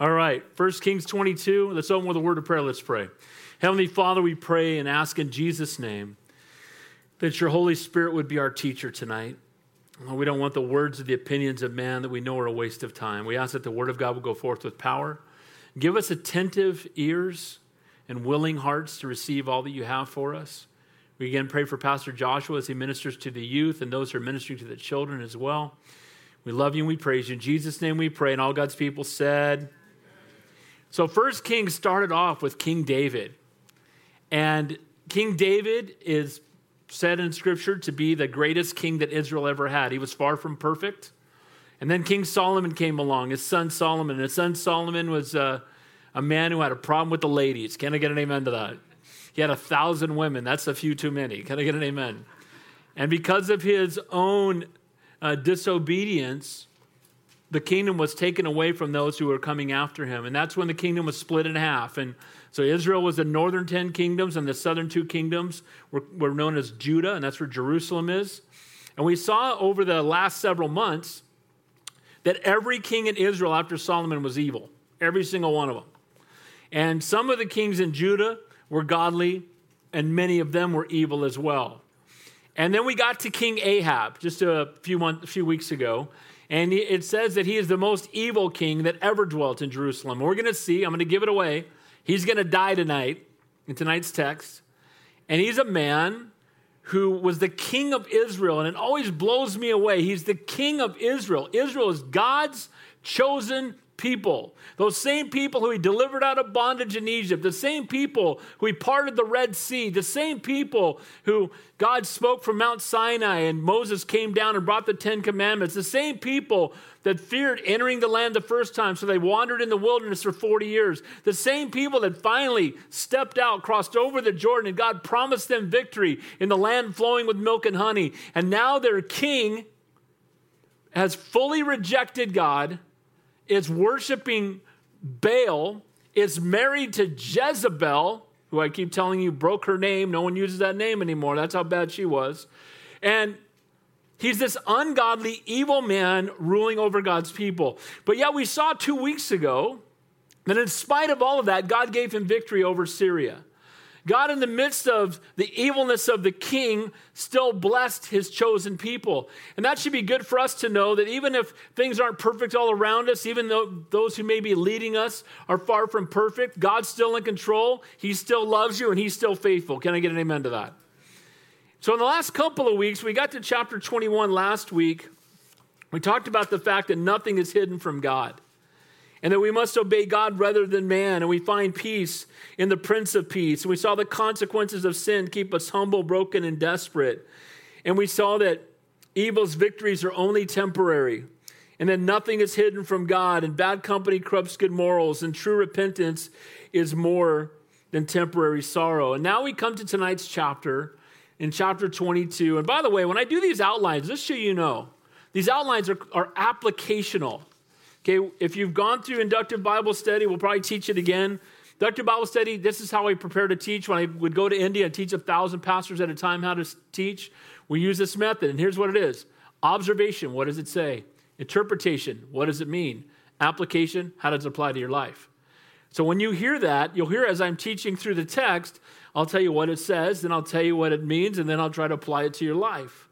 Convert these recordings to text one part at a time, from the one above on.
All right, 1 Kings 22. Let's open with a word of prayer. Let's pray. Heavenly Father, we pray and ask in Jesus' name that your Holy Spirit would be our teacher tonight. We don't want the words or the opinions of man that we know are a waste of time. We ask that the word of God will go forth with power. Give us attentive ears and willing hearts to receive all that you have for us. We again pray for Pastor Joshua as he ministers to the youth and those who are ministering to the children as well. We love you and we praise you. In Jesus' name we pray. And all God's people said, so, First Kings started off with King David. And King David is said in Scripture to be the greatest king that Israel ever had. He was far from perfect. And then King Solomon came along, his son Solomon. And his son Solomon was uh, a man who had a problem with the ladies. Can I get an amen to that? He had a thousand women. That's a few too many. Can I get an amen? And because of his own uh, disobedience, the kingdom was taken away from those who were coming after him. And that's when the kingdom was split in half. And so Israel was the northern 10 kingdoms, and the southern two kingdoms were, were known as Judah, and that's where Jerusalem is. And we saw over the last several months that every king in Israel after Solomon was evil, every single one of them. And some of the kings in Judah were godly, and many of them were evil as well. And then we got to King Ahab just a few, months, a few weeks ago. And it says that he is the most evil king that ever dwelt in Jerusalem. We're going to see, I'm going to give it away. He's going to die tonight in tonight's text. And he's a man who was the king of Israel. And it always blows me away. He's the king of Israel. Israel is God's chosen people. Those same people who he delivered out of bondage in Egypt, the same people who he parted the Red Sea, the same people who God spoke from Mount Sinai and Moses came down and brought the Ten Commandments, the same people that feared entering the land the first time, so they wandered in the wilderness for 40 years, the same people that finally stepped out, crossed over the Jordan, and God promised them victory in the land flowing with milk and honey. And now their king has fully rejected God is worshiping Baal, is married to Jezebel, who I keep telling you broke her name. No one uses that name anymore. That's how bad she was. And he's this ungodly, evil man ruling over God's people. But yet, we saw two weeks ago that in spite of all of that, God gave him victory over Syria. God, in the midst of the evilness of the king, still blessed his chosen people. And that should be good for us to know that even if things aren't perfect all around us, even though those who may be leading us are far from perfect, God's still in control. He still loves you and he's still faithful. Can I get an amen to that? So, in the last couple of weeks, we got to chapter 21 last week. We talked about the fact that nothing is hidden from God and that we must obey God rather than man, and we find peace in the Prince of Peace. And we saw the consequences of sin keep us humble, broken, and desperate. And we saw that evil's victories are only temporary, and that nothing is hidden from God, and bad company corrupts good morals, and true repentance is more than temporary sorrow. And now we come to tonight's chapter, in chapter 22. And by the way, when I do these outlines, just so you know, these outlines are, are applicational. Okay, if you've gone through inductive Bible study, we'll probably teach it again. Inductive Bible study, this is how I prepare to teach. When I would go to India and teach a thousand pastors at a time how to teach, we use this method. And here's what it is observation, what does it say? Interpretation, what does it mean? Application, how does it apply to your life? So when you hear that, you'll hear as I'm teaching through the text, I'll tell you what it says, then I'll tell you what it means, and then I'll try to apply it to your life.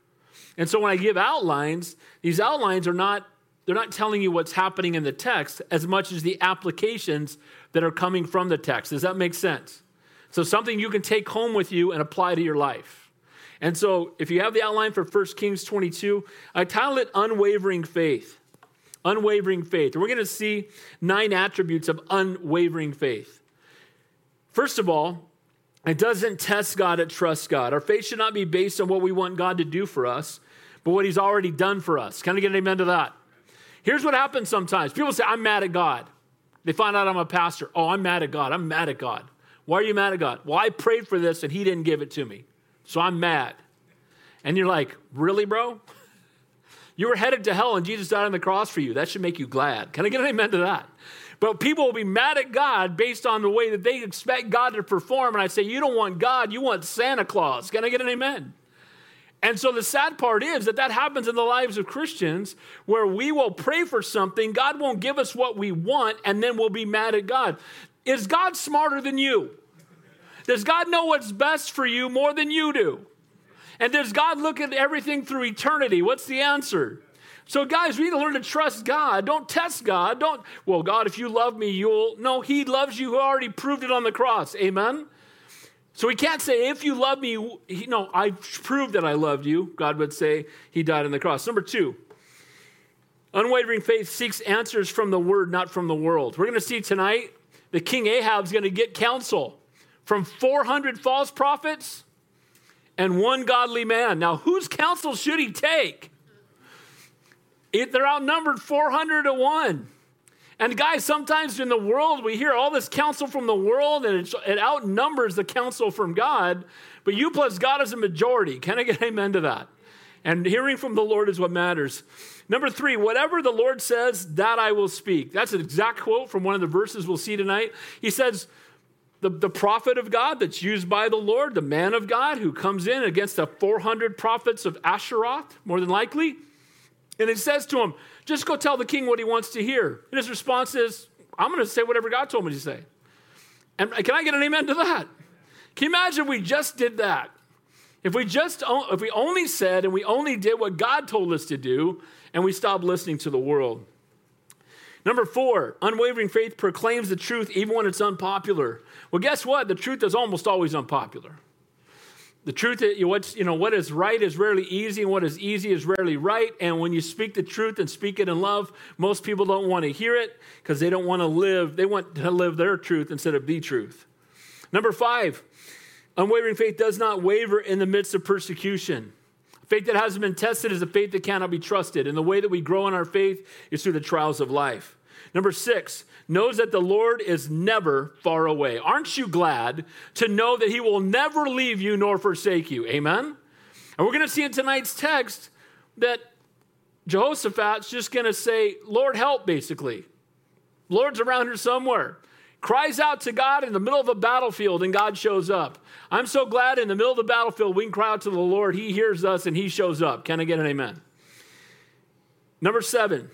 And so when I give outlines, these outlines are not they're not telling you what's happening in the text as much as the applications that are coming from the text. Does that make sense? So, something you can take home with you and apply to your life. And so, if you have the outline for 1 Kings 22, I title it Unwavering Faith. Unwavering faith. And we're going to see nine attributes of unwavering faith. First of all, it doesn't test God, it trusts God. Our faith should not be based on what we want God to do for us, but what He's already done for us. Can I get an amen to that? Here's what happens sometimes people say, I'm mad at God. They find out I'm a pastor. Oh, I'm mad at God. I'm mad at God. Why are you mad at God? Well, I prayed for this and he didn't give it to me. So I'm mad. And you're like, really, bro? You were headed to hell and Jesus died on the cross for you. That should make you glad. Can I get an amen to that? But people will be mad at God based on the way that they expect God to perform. And I say, You don't want God, you want Santa Claus. Can I get an amen? And so the sad part is that that happens in the lives of Christians where we will pray for something, God won't give us what we want, and then we'll be mad at God. Is God smarter than you? Does God know what's best for you more than you do? And does God look at everything through eternity? What's the answer? So, guys, we need to learn to trust God. Don't test God. Don't, well, God, if you love me, you'll. No, He loves you. Who already proved it on the cross. Amen? So we can't say, if you love me, he, no, I proved that I loved you. God would say he died on the cross. Number two, unwavering faith seeks answers from the word, not from the world. We're going to see tonight that King Ahab's going to get counsel from 400 false prophets and one godly man. Now, whose counsel should he take? It, they're outnumbered 400 to 1. And guys, sometimes in the world, we hear all this counsel from the world and it outnumbers the counsel from God, but you plus God is a majority. Can I get amen to that? And hearing from the Lord is what matters. Number three, whatever the Lord says, that I will speak. That's an exact quote from one of the verses we'll see tonight. He says, the, the prophet of God that's used by the Lord, the man of God who comes in against the 400 prophets of Asheroth, more than likely. And it says to him, just go tell the king what he wants to hear. And his response is, I'm going to say whatever God told me to say. And can I get an amen to that? Can you imagine we just did that? If we just if we only said and we only did what God told us to do and we stopped listening to the world. Number 4, unwavering faith proclaims the truth even when it's unpopular. Well, guess what? The truth is almost always unpopular. The truth is, what's, you know, what is right is rarely easy, and what is easy is rarely right. And when you speak the truth and speak it in love, most people don't want to hear it because they don't want to live, they want to live their truth instead of the truth. Number five, unwavering faith does not waver in the midst of persecution. Faith that hasn't been tested is a faith that cannot be trusted. And the way that we grow in our faith is through the trials of life. Number six, knows that the Lord is never far away. Aren't you glad to know that He will never leave you nor forsake you? Amen? And we're going to see in tonight's text that Jehoshaphat's just going to say, Lord, help, basically. Lord's around here somewhere. Cries out to God in the middle of a battlefield, and God shows up. I'm so glad in the middle of the battlefield we can cry out to the Lord. He hears us and He shows up. Can I get an amen? Number seven,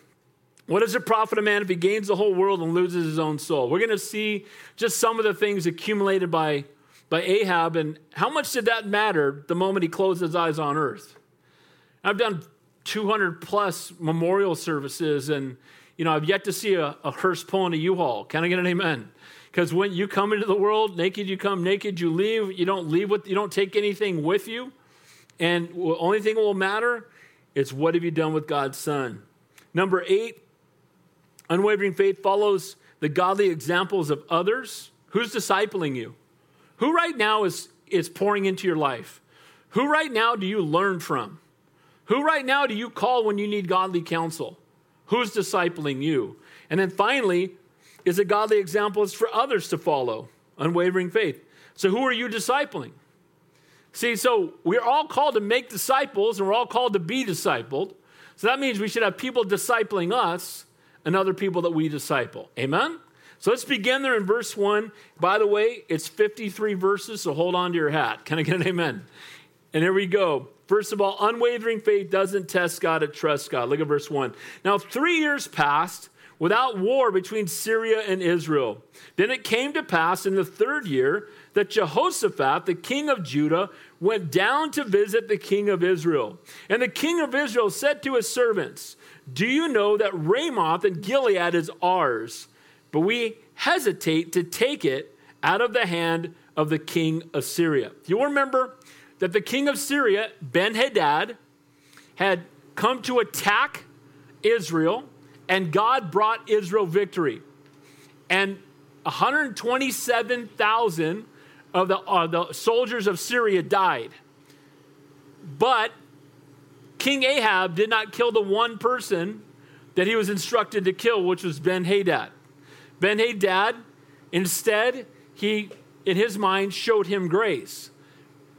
what does it profit a man if he gains the whole world and loses his own soul? We're going to see just some of the things accumulated by, by Ahab and how much did that matter the moment he closed his eyes on earth? I've done 200 plus memorial services and you know, I've yet to see a, a hearse pulling a U-Haul. Can I get an amen? Because when you come into the world naked, you come naked, you leave. You don't leave with, you don't take anything with you. And the only thing that will matter is what have you done with God's Son? Number eight, Unwavering faith follows the godly examples of others. Who's discipling you? Who right now is, is pouring into your life? Who right now do you learn from? Who right now do you call when you need godly counsel? Who's discipling you? And then finally, is a godly example for others to follow. Unwavering faith. So who are you discipling? See, so we're all called to make disciples and we're all called to be discipled. So that means we should have people discipling us and other people that we disciple. Amen? So let's begin there in verse 1. By the way, it's 53 verses, so hold on to your hat. Can I get an amen? And here we go. First of all, unwavering faith doesn't test God, it trusts God. Look at verse 1. Now, three years passed without war between Syria and Israel. Then it came to pass in the third year that Jehoshaphat, the king of Judah, went down to visit the king of Israel. And the king of Israel said to his servants, do you know that Ramoth and Gilead is ours, but we hesitate to take it out of the hand of the king of Syria? You'll remember that the king of Syria, Ben Hadad, had come to attack Israel, and God brought Israel victory. And 127,000 of the, uh, the soldiers of Syria died. But King Ahab did not kill the one person that he was instructed to kill, which was Ben Hadad. Ben Hadad, instead, he, in his mind, showed him grace.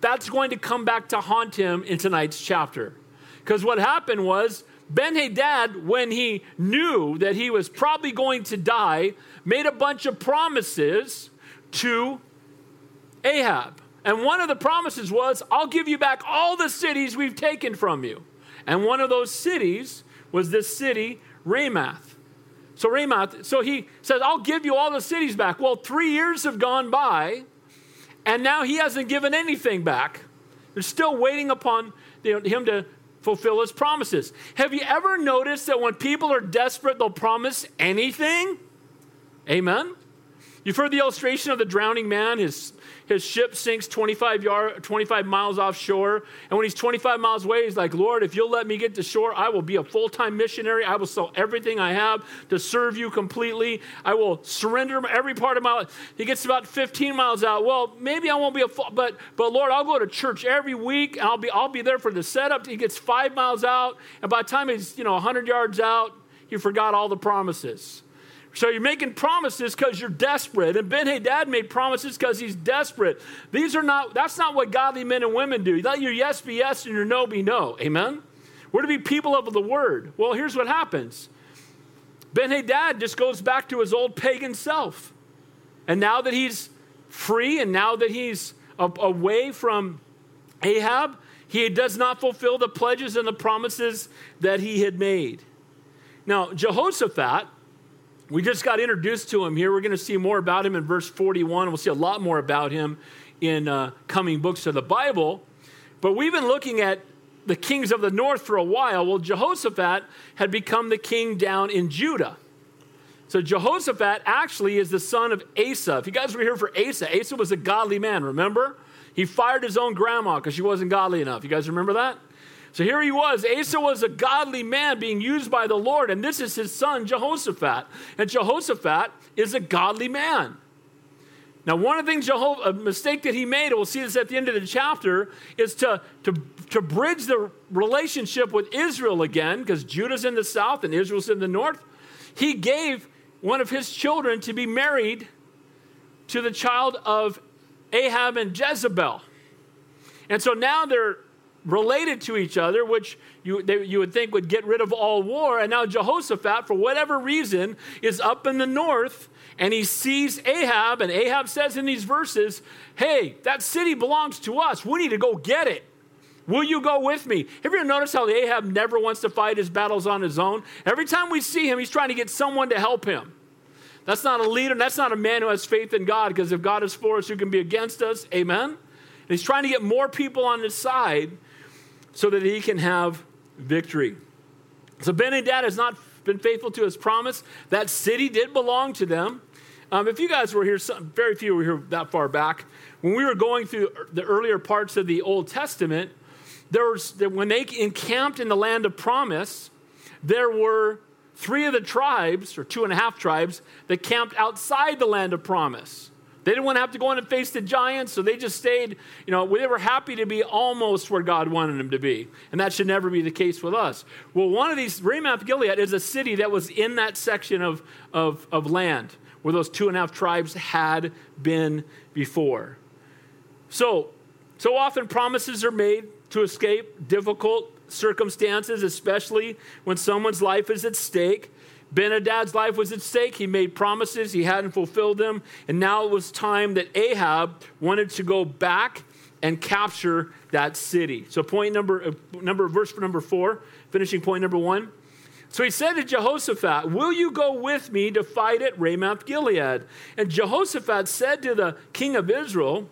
That's going to come back to haunt him in tonight's chapter. Because what happened was, Ben Hadad, when he knew that he was probably going to die, made a bunch of promises to Ahab. And one of the promises was, I'll give you back all the cities we've taken from you. And one of those cities was this city, Ramoth. So Ramoth, so he says, I'll give you all the cities back. Well, three years have gone by, and now he hasn't given anything back. They're still waiting upon him to fulfill his promises. Have you ever noticed that when people are desperate, they'll promise anything? Amen? You've heard the illustration of the drowning man. His his ship sinks 25, yard, 25 miles offshore. And when he's 25 miles away, he's like, Lord, if you'll let me get to shore, I will be a full time missionary. I will sell everything I have to serve you completely. I will surrender every part of my life. He gets about 15 miles out. Well, maybe I won't be a full, but, but Lord, I'll go to church every week. I'll be, I'll be there for the setup. He gets five miles out. And by the time he's, you know, 100 yards out, he forgot all the promises. So you're making promises because you're desperate. And Ben Hadad made promises because he's desperate. These are not, that's not what godly men and women do. You let your yes be yes and your no be no. Amen? We're to be people of the word. Well, here's what happens Ben Hadad just goes back to his old pagan self. And now that he's free and now that he's away from Ahab, he does not fulfill the pledges and the promises that he had made. Now, Jehoshaphat, we just got introduced to him here. We're going to see more about him in verse 41. We'll see a lot more about him in uh, coming books of the Bible. But we've been looking at the kings of the north for a while. Well, Jehoshaphat had become the king down in Judah. So Jehoshaphat actually is the son of Asa. If you guys were here for Asa, Asa was a godly man, remember? He fired his own grandma because she wasn't godly enough. You guys remember that? So here he was. Asa was a godly man being used by the Lord, and this is his son, Jehoshaphat. And Jehoshaphat is a godly man. Now, one of the things, Jehovah, a mistake that he made, and we'll see this at the end of the chapter, is to, to, to bridge the relationship with Israel again, because Judah's in the south and Israel's in the north. He gave one of his children to be married to the child of Ahab and Jezebel. And so now they're related to each other, which you, they, you would think would get rid of all war. And now Jehoshaphat, for whatever reason, is up in the north and he sees Ahab, and Ahab says in these verses, Hey, that city belongs to us. We need to go get it. Will you go with me? Have you ever noticed how Ahab never wants to fight his battles on his own? Every time we see him, he's trying to get someone to help him. That's not a leader, that's not a man who has faith in God, because if God is for us, who can be against us? Amen? And he's trying to get more people on his side so that he can have victory. So Ben-Hadad has not been faithful to his promise. That city did belong to them. Um, if you guys were here, some, very few were here that far back. When we were going through the earlier parts of the Old Testament, there was when they encamped in the land of promise, there were three of the tribes, or two and a half tribes, that camped outside the land of promise. They didn't want to have to go in and face the giants, so they just stayed, you know, they were happy to be almost where God wanted them to be. And that should never be the case with us. Well, one of these, Ramoth Gilead is a city that was in that section of, of, of land where those two and a half tribes had been before. So, so often promises are made to escape difficult circumstances, especially when someone's life is at stake. Ben-Hadad's life was at stake. He made promises, he hadn't fulfilled them, and now it was time that Ahab wanted to go back and capture that city. So point number uh, number verse number 4, finishing point number 1. So he said to Jehoshaphat, Will you go with me to fight at Ramoth Gilead? And Jehoshaphat said to the king of Israel,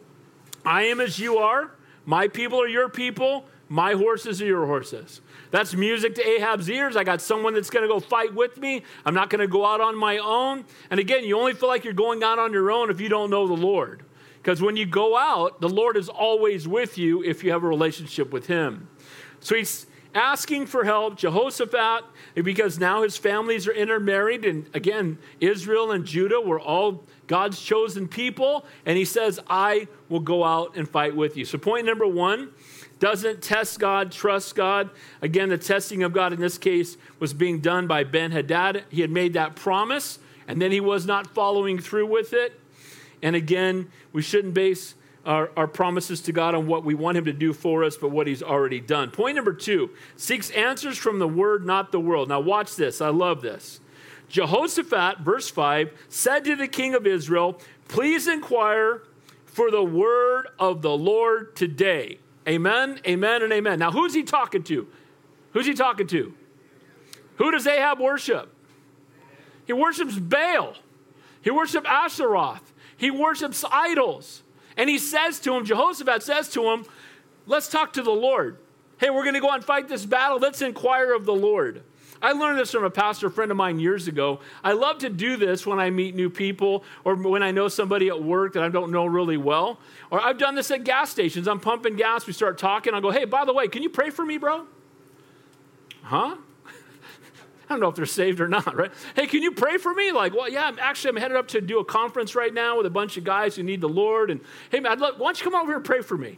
I am as you are, my people are your people, my horses are your horses. That's music to Ahab's ears. I got someone that's going to go fight with me. I'm not going to go out on my own. And again, you only feel like you're going out on your own if you don't know the Lord. Because when you go out, the Lord is always with you if you have a relationship with Him. So he's asking for help, Jehoshaphat, because now his families are intermarried. And again, Israel and Judah were all God's chosen people. And he says, I will go out and fight with you. So, point number one doesn't test God, trust God. Again, the testing of God in this case was being done by Ben Hadad. He had made that promise, and then he was not following through with it. And again, we shouldn't base our, our, promises to God on what we want Him to do for us, but what He's already done. Point number two seeks answers from the Word, not the world. Now, watch this. I love this. Jehoshaphat, verse 5, said to the king of Israel, Please inquire for the word of the Lord today. Amen, amen, and amen. Now, who's he talking to? Who's he talking to? Who does Ahab worship? He worships Baal. He worships Asheroth. He worships idols. And he says to him, Jehoshaphat says to him, Let's talk to the Lord. Hey, we're going to go and fight this battle. Let's inquire of the Lord. I learned this from a pastor friend of mine years ago. I love to do this when I meet new people or when I know somebody at work that I don't know really well. Or I've done this at gas stations. I'm pumping gas. We start talking. I'll go, hey, by the way, can you pray for me, bro? Huh? I don't know if they're saved or not, right? Hey, can you pray for me? Like, well, yeah, I'm actually I'm headed up to do a conference right now with a bunch of guys who need the Lord. And hey, man, love, why don't you come over here and pray for me?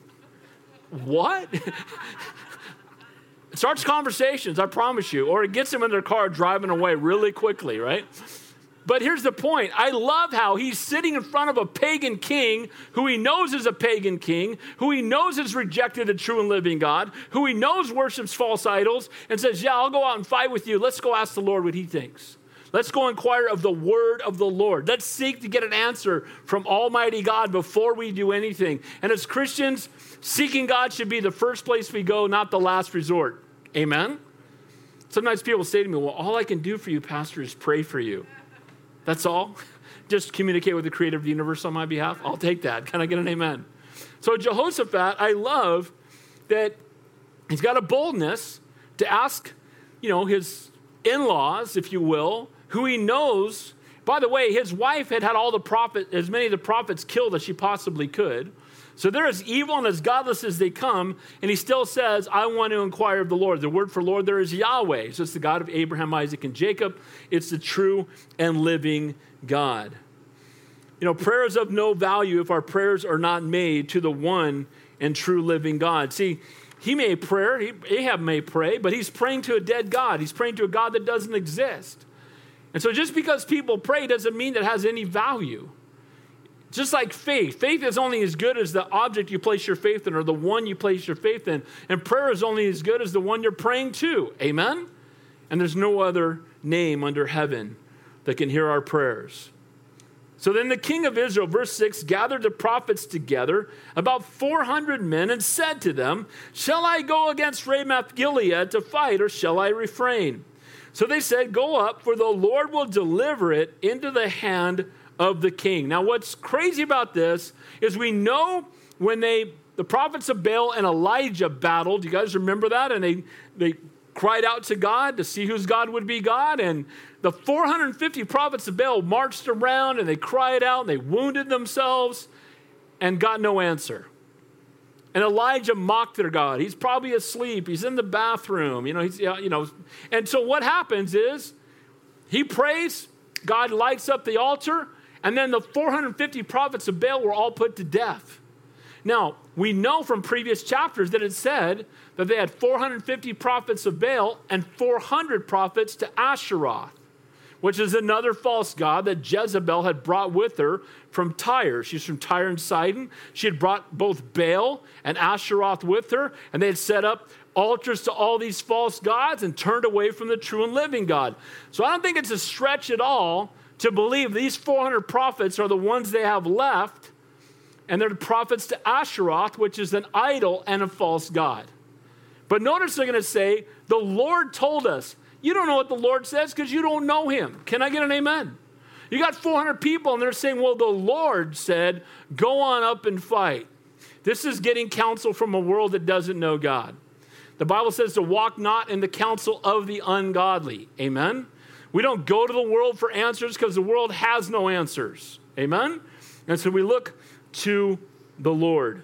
What? It starts conversations, I promise you, or it gets them in their car driving away really quickly, right? But here's the point. I love how he's sitting in front of a pagan king who he knows is a pagan king, who he knows has rejected the true and living God, who he knows worships false idols, and says, Yeah, I'll go out and fight with you. Let's go ask the Lord what he thinks. Let's go inquire of the word of the Lord. Let's seek to get an answer from Almighty God before we do anything. And as Christians, seeking God should be the first place we go, not the last resort. Amen? Sometimes people say to me, Well, all I can do for you, Pastor, is pray for you. That's all? Just communicate with the creator of the universe on my behalf? I'll take that. Can I get an amen? So, Jehoshaphat, I love that he's got a boldness to ask, you know, his in laws, if you will, who he knows. By the way, his wife had had all the prophet, as many of the prophets killed as she possibly could. So they're as evil and as godless as they come, and he still says, I want to inquire of the Lord. The word for Lord there is Yahweh. So it's the God of Abraham, Isaac, and Jacob. It's the true and living God. You know, prayer is of no value if our prayers are not made to the one and true living God. See, he may pray, Ahab may pray, but he's praying to a dead God. He's praying to a God that doesn't exist. And so just because people pray doesn't mean that has any value. Just like faith, faith is only as good as the object you place your faith in or the one you place your faith in. And prayer is only as good as the one you're praying to. Amen? And there's no other name under heaven that can hear our prayers. So then the king of Israel, verse 6, gathered the prophets together, about 400 men, and said to them, Shall I go against Ramoth Gilead to fight, or shall I refrain? So they said, Go up, for the Lord will deliver it into the hand of the king. Now, what's crazy about this is we know when they, the prophets of Baal and Elijah battled, you guys remember that? And they, they cried out to God to see whose God would be God. And the 450 prophets of Baal marched around and they cried out and they wounded themselves and got no answer. And Elijah mocked their God. He's probably asleep. He's in the bathroom. You know, he's, you know. And so what happens is he prays. God lights up the altar. And then the 450 prophets of Baal were all put to death. Now, we know from previous chapters that it said that they had 450 prophets of Baal and 400 prophets to Asheroth, which is another false god that Jezebel had brought with her from Tyre. She's from Tyre and Sidon. She had brought both Baal and Asheroth with her, and they had set up altars to all these false gods and turned away from the true and living God. So I don't think it's a stretch at all to believe these 400 prophets are the ones they have left, and they're the prophets to Asheroth, which is an idol and a false god. But notice they're going to say, The Lord told us. You don't know what the Lord says because you don't know him. Can I get an amen? You got 400 people, and they're saying, Well, the Lord said, Go on up and fight. This is getting counsel from a world that doesn't know God. The Bible says to walk not in the counsel of the ungodly. Amen? We don't go to the world for answers because the world has no answers. Amen? And so we look to the Lord.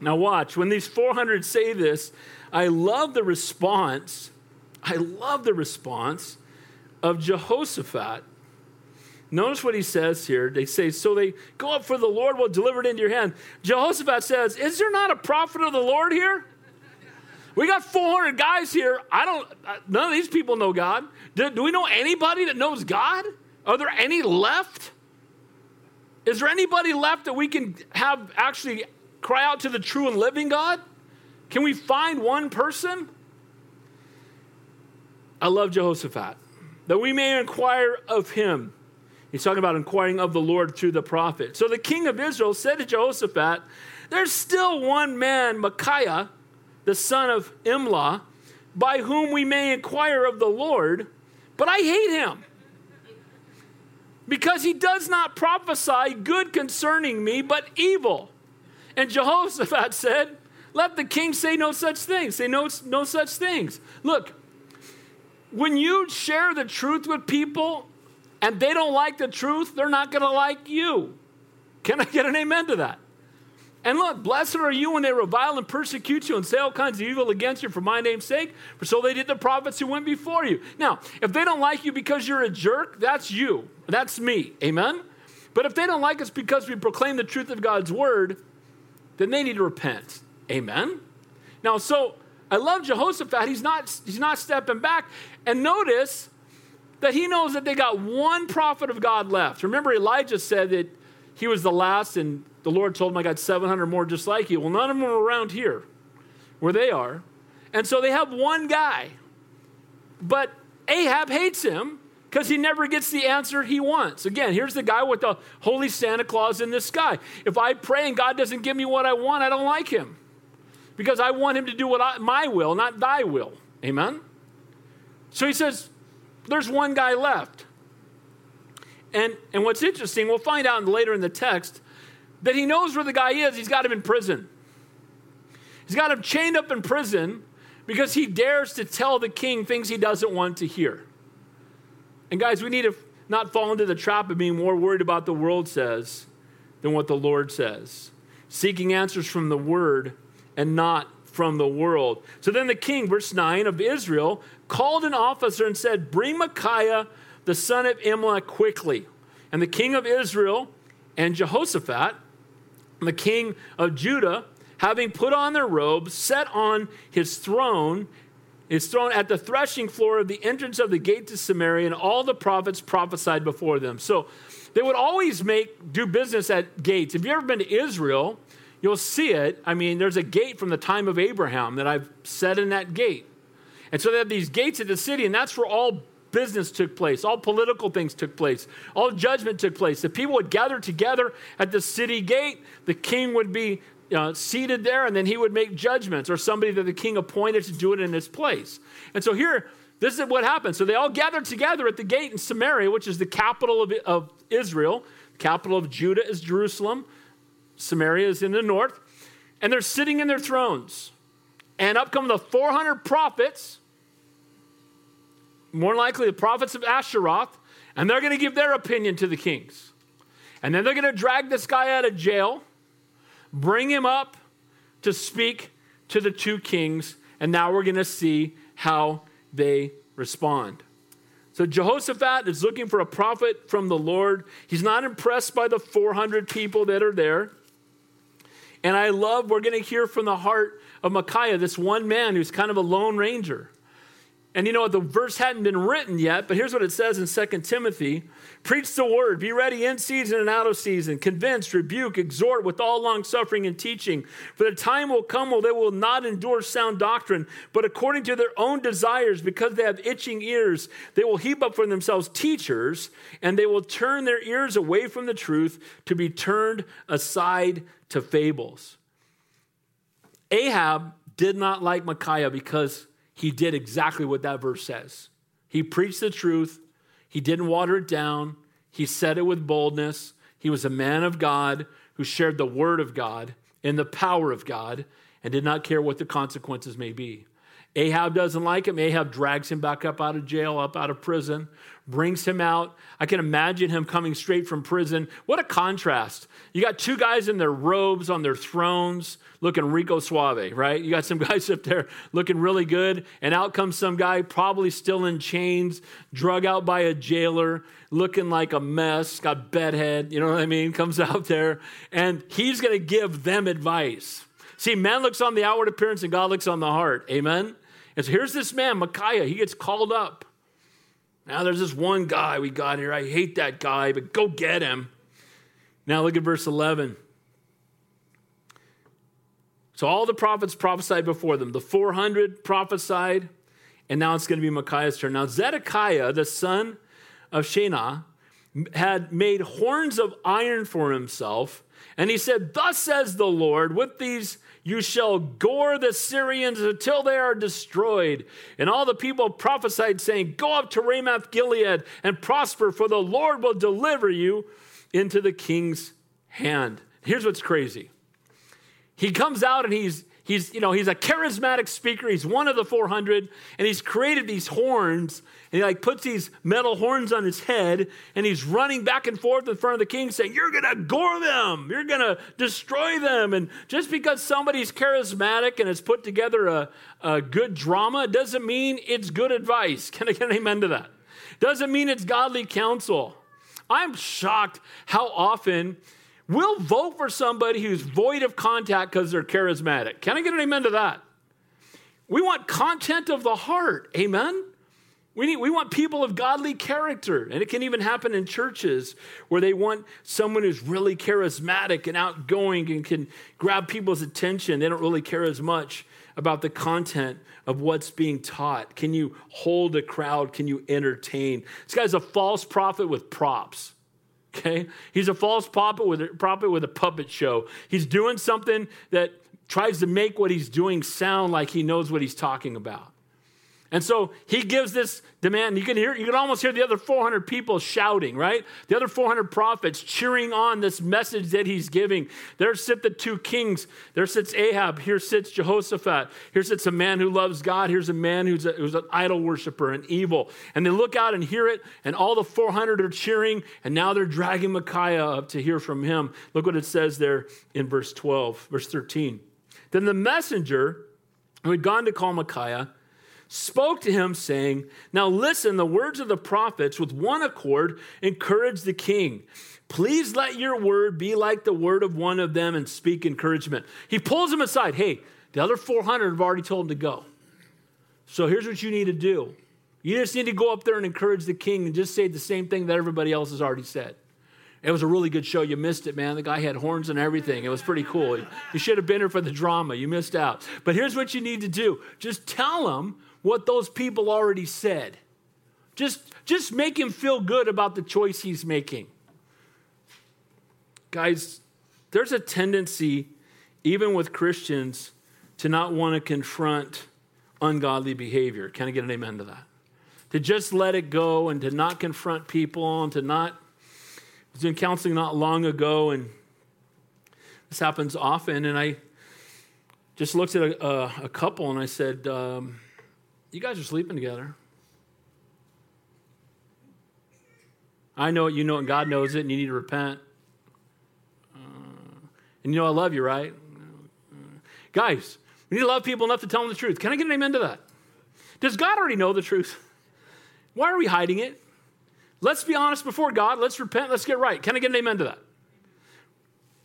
Now, watch, when these 400 say this, I love the response. I love the response of Jehoshaphat. Notice what he says here. They say, So they go up for the Lord will deliver it into your hand. Jehoshaphat says, Is there not a prophet of the Lord here? We got 400 guys here. I don't, none of these people know God. Do, do we know anybody that knows God? Are there any left? Is there anybody left that we can have actually cry out to the true and living God? Can we find one person? I love Jehoshaphat, that we may inquire of him. He's talking about inquiring of the Lord through the prophet. So the king of Israel said to Jehoshaphat, There's still one man, Micaiah, the son of Imlah, by whom we may inquire of the Lord, but I hate him because he does not prophesy good concerning me, but evil. And Jehoshaphat said, Let the king say no such things. Say no, no such things. Look, when you share the truth with people and they don't like the truth, they're not going to like you. Can I get an amen to that? And look, blessed are you when they revile and persecute you and say all kinds of evil against you for my name's sake, for so they did the prophets who went before you. Now, if they don't like you because you're a jerk, that's you. That's me. Amen? But if they don't like us because we proclaim the truth of God's word, then they need to repent. Amen? Now, so I love Jehoshaphat. He's not, he's not stepping back. And notice that he knows that they got one prophet of God left. Remember, Elijah said that he was the last and the Lord told him, I got 700 more just like you. Well, none of them are around here where they are. And so they have one guy. But Ahab hates him because he never gets the answer he wants. Again, here's the guy with the holy Santa Claus in the sky. If I pray and God doesn't give me what I want, I don't like him because I want him to do what I, my will, not thy will. Amen? So he says, there's one guy left. And, and what's interesting, we'll find out later in the text, that he knows where the guy is. He's got him in prison. He's got him chained up in prison because he dares to tell the king things he doesn't want to hear. And guys, we need to not fall into the trap of being more worried about the world says than what the Lord says. Seeking answers from the word and not from the world. So then the king, verse 9 of Israel, called an officer and said, Bring Micaiah, the son of Imlah, quickly. And the king of Israel and Jehoshaphat the king of Judah, having put on their robes, sat on his throne, his throne at the threshing floor of the entrance of the gate to Samaria, and all the prophets prophesied before them. So they would always make do business at gates. If you've ever been to Israel, you'll see it. I mean, there's a gate from the time of Abraham that I've set in that gate. And so they have these gates at the city, and that's where all business took place, all political things took place, all judgment took place. The people would gather together at the city gate. The king would be uh, seated there, and then he would make judgments, or somebody that the king appointed to do it in his place. And so here, this is what happened. So they all gathered together at the gate in Samaria, which is the capital of, of Israel. The capital of Judah is Jerusalem. Samaria is in the north. And they're sitting in their thrones. And up come the 400 prophets more likely the prophets of Asheroth, and they're going to give their opinion to the kings. And then they're going to drag this guy out of jail, bring him up to speak to the two kings, and now we're going to see how they respond. So Jehoshaphat is looking for a prophet from the Lord. He's not impressed by the 400 people that are there. And I love, we're going to hear from the heart of Micaiah, this one man who's kind of a lone ranger. And you know what? The verse hadn't been written yet, but here's what it says in 2 Timothy Preach the word, be ready in season and out of season, convince, rebuke, exhort with all long suffering and teaching. For the time will come when they will not endure sound doctrine, but according to their own desires, because they have itching ears, they will heap up for themselves teachers, and they will turn their ears away from the truth to be turned aside to fables. Ahab did not like Micaiah because he did exactly what that verse says. He preached the truth, he didn't water it down, he said it with boldness. He was a man of God who shared the word of God and the power of God and did not care what the consequences may be. Ahab doesn't like him. Ahab drags him back up out of jail, up out of prison, brings him out. I can imagine him coming straight from prison. What a contrast. You got two guys in their robes on their thrones looking Rico Suave, right? You got some guys up there looking really good, and out comes some guy probably still in chains, drug out by a jailer, looking like a mess, got bedhead, you know what I mean? Comes out there, and he's going to give them advice. See, man looks on the outward appearance and God looks on the heart. Amen? And so here's this man, Micaiah. He gets called up. Now there's this one guy we got here. I hate that guy, but go get him. Now look at verse 11. So all the prophets prophesied before them. The 400 prophesied, and now it's going to be Micaiah's turn. Now Zedekiah, the son of Shena, had made horns of iron for himself. And he said, Thus says the Lord, with these you shall gore the Syrians until they are destroyed. And all the people prophesied, saying, Go up to Ramoth Gilead and prosper, for the Lord will deliver you into the king's hand. Here's what's crazy. He comes out and he's he's you know he's a charismatic speaker. He's one of the 400 and he's created these horns and he like puts these metal horns on his head and he's running back and forth in front of the king saying you're gonna gore them. You're gonna destroy them. And just because somebody's charismatic and has put together a, a good drama doesn't mean it's good advice. Can i get an amen to that? Doesn't mean it's godly counsel. I'm shocked how often We'll vote for somebody who's void of contact because they're charismatic. Can I get an amen to that? We want content of the heart. Amen? We, need, we want people of godly character. And it can even happen in churches where they want someone who's really charismatic and outgoing and can grab people's attention. They don't really care as much about the content of what's being taught. Can you hold a crowd? Can you entertain? This guy's a false prophet with props. Okay? He's a false prophet with a, prophet with a puppet show. He's doing something that tries to make what he's doing sound like he knows what he's talking about. And so he gives this demand. You can hear, you can almost hear the other 400 people shouting, right? The other 400 prophets cheering on this message that he's giving. There sit the two kings. There sits Ahab. Here sits Jehoshaphat. Here sits a man who loves God. Here's a man who's, a, who's an idol worshiper and evil. And they look out and hear it, and all the 400 are cheering, and now they're dragging Micaiah up to hear from him. Look what it says there in verse 12, verse 13. Then the messenger who had gone to call Micaiah spoke to him, saying, Now listen, the words of the prophets with one accord encourage the king. Please let your word be like the word of one of them and speak encouragement. He pulls him aside. Hey, the other 400 have already told him to go. So here's what you need to do you just need to go up there and encourage the king and just say the same thing that everybody else has already said. It was a really good show. You missed it, man. The guy had horns and everything. It was pretty cool. You should have been here for the drama. You missed out. But here's what you need to do just tell him what those people already said. Just, just make him feel good about the choice he's making. Guys, there's a tendency, even with Christians, to not want to confront ungodly behavior. Can I get an amen to that? To just let it go and to not confront people and to not. I was in counseling not long ago, and this happens often. And I just looked at a, a, a couple and I said, um, you guys are sleeping together. I know it, you know it, and God knows it, and you need to repent. Uh, and you know I love you, right? Uh, guys, we need to love people enough to tell them the truth. Can I get an amen to that? Does God already know the truth? Why are we hiding it? Let's be honest before God. Let's repent. Let's get right. Can I get an amen to that?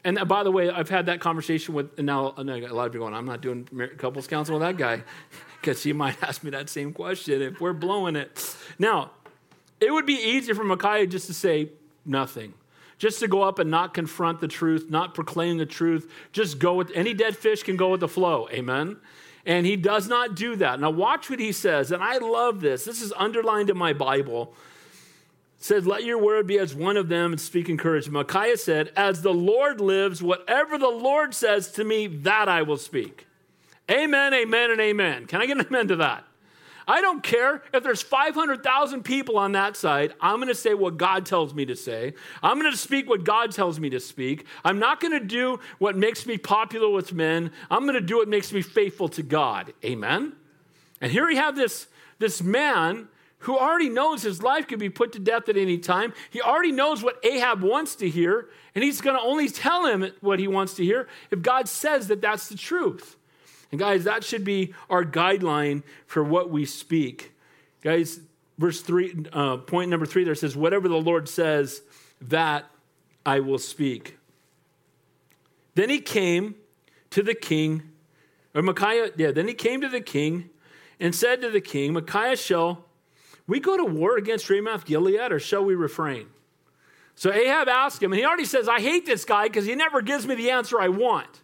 And uh, by the way, I've had that conversation with, and now a lot of people going, I'm not doing couples counseling with that guy because he might ask me that same question if we're blowing it. Now, it would be easier for Micaiah just to say nothing, just to go up and not confront the truth, not proclaim the truth, just go with any dead fish can go with the flow. Amen. And he does not do that. Now, watch what he says. And I love this. This is underlined in my Bible. Says, Let your word be as one of them and speak encouragement. Micaiah said, As the Lord lives, whatever the Lord says to me, that I will speak. Amen, amen, and amen. Can I get an amen to that? I don't care if there's 500,000 people on that side. I'm going to say what God tells me to say. I'm going to speak what God tells me to speak. I'm not going to do what makes me popular with men. I'm going to do what makes me faithful to God. Amen. And here we have this, this man who already knows his life could be put to death at any time. He already knows what Ahab wants to hear, and he's going to only tell him what he wants to hear if God says that that's the truth. And guys, that should be our guideline for what we speak. Guys, verse three, uh, point number three there says, Whatever the Lord says, that I will speak. Then he came to the king, or Micaiah, yeah, then he came to the king and said to the king, Micaiah, shall we go to war against Ramoth Gilead or shall we refrain? So Ahab asked him, and he already says, I hate this guy because he never gives me the answer I want.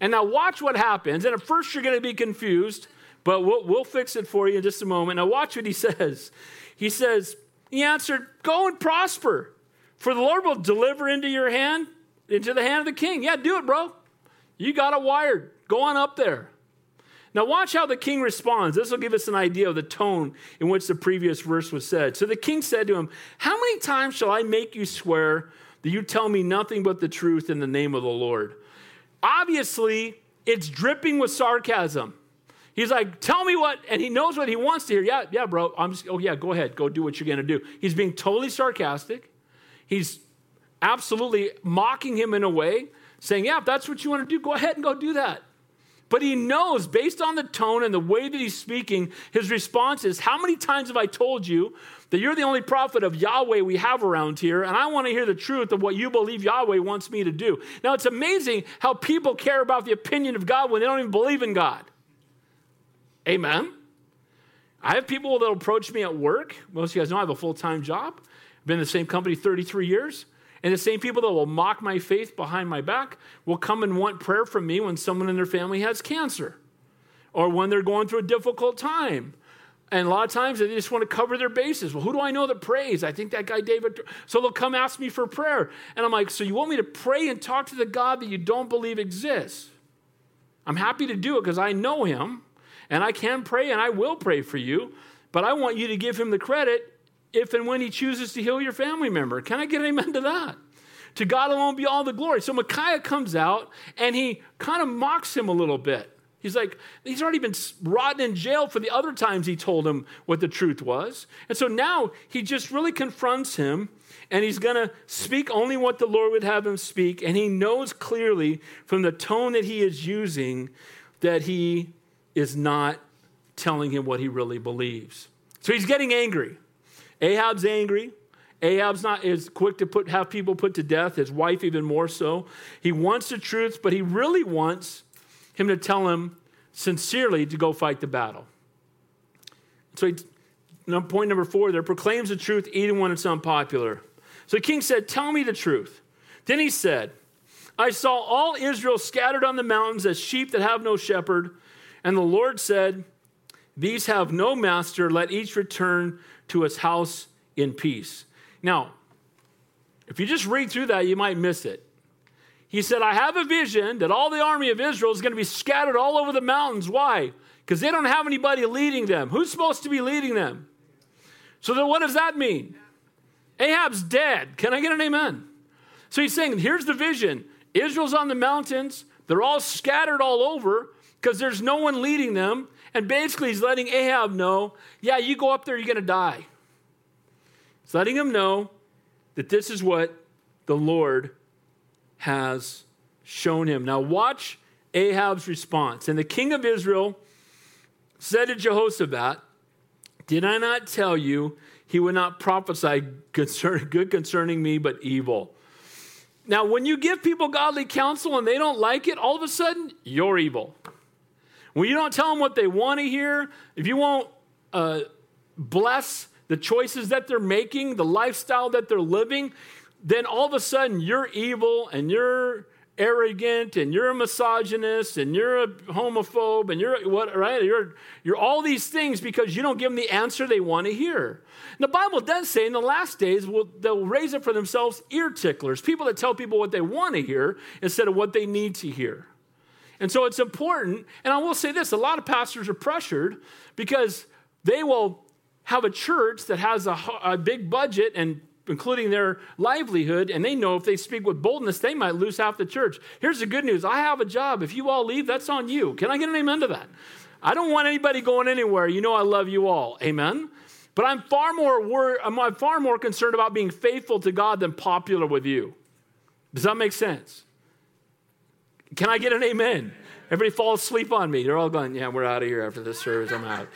And now watch what happens. And at first you're going to be confused, but we'll, we'll fix it for you in just a moment. Now watch what he says. He says, He answered, Go and prosper, for the Lord will deliver into your hand, into the hand of the king. Yeah, do it, bro. You got it wired. Go on up there. Now, watch how the king responds. This will give us an idea of the tone in which the previous verse was said. So the king said to him, How many times shall I make you swear that you tell me nothing but the truth in the name of the Lord? Obviously, it's dripping with sarcasm. He's like, Tell me what, and he knows what he wants to hear. Yeah, yeah, bro. I'm just, oh, yeah, go ahead. Go do what you're going to do. He's being totally sarcastic. He's absolutely mocking him in a way, saying, Yeah, if that's what you want to do, go ahead and go do that. But he knows, based on the tone and the way that he's speaking, his response is, How many times have I told you that you're the only prophet of Yahweh we have around here, and I want to hear the truth of what you believe Yahweh wants me to do? Now, it's amazing how people care about the opinion of God when they don't even believe in God. Amen. I have people that approach me at work. Most of you guys know I have a full time job. I've been in the same company 33 years. And the same people that will mock my faith behind my back will come and want prayer from me when someone in their family has cancer or when they're going through a difficult time. And a lot of times they just want to cover their bases. Well, who do I know that prays? I think that guy David. So they'll come ask me for prayer. And I'm like, so you want me to pray and talk to the God that you don't believe exists? I'm happy to do it because I know him and I can pray and I will pray for you. But I want you to give him the credit if and when he chooses to heal your family member. Can I get amen to that? To God alone be all the glory. So Micaiah comes out and he kind of mocks him a little bit. He's like, he's already been rotten in jail for the other times he told him what the truth was. And so now he just really confronts him and he's going to speak only what the Lord would have him speak. And he knows clearly from the tone that he is using that he is not telling him what he really believes. So he's getting angry. Ahab's angry. Ahab's not as quick to put have people put to death. His wife even more so. He wants the truth, but he really wants him to tell him sincerely to go fight the battle. So he, point number four there proclaims the truth even when it's unpopular. So the king said, "Tell me the truth." Then he said, "I saw all Israel scattered on the mountains as sheep that have no shepherd, and the Lord said." These have no master, let each return to his house in peace. Now, if you just read through that, you might miss it. He said, I have a vision that all the army of Israel is going to be scattered all over the mountains. Why? Because they don't have anybody leading them. Who's supposed to be leading them? So then what does that mean? Ahab's dead. Can I get an amen? So he's saying, here's the vision Israel's on the mountains, they're all scattered all over because there's no one leading them. And basically, he's letting Ahab know, yeah, you go up there, you're going to die. He's letting him know that this is what the Lord has shown him. Now, watch Ahab's response. And the king of Israel said to Jehoshaphat, Did I not tell you he would not prophesy concern, good concerning me, but evil? Now, when you give people godly counsel and they don't like it, all of a sudden, you're evil. When you don't tell them what they want to hear, if you won't uh, bless the choices that they're making, the lifestyle that they're living, then all of a sudden you're evil and you're arrogant and you're a misogynist and you're a homophobe and you're what right? You're you're all these things because you don't give them the answer they want to hear the bible does say in the last days they'll raise up for themselves ear ticklers people that tell people what they want to hear instead of what they need to hear and so it's important. And I will say this a lot of pastors are pressured because they will have a church that has a, a big budget and including their livelihood, and they know if they speak with boldness, they might lose half the church. Here's the good news I have a job. If you all leave, that's on you. Can I get an amen to that? I don't want anybody going anywhere. You know I love you all. Amen. But I'm far more wor- I'm far more concerned about being faithful to God than popular with you. Does that make sense? Can I get an amen? Everybody falls asleep on me. They're all going, Yeah, we're out of here after this service. I'm out.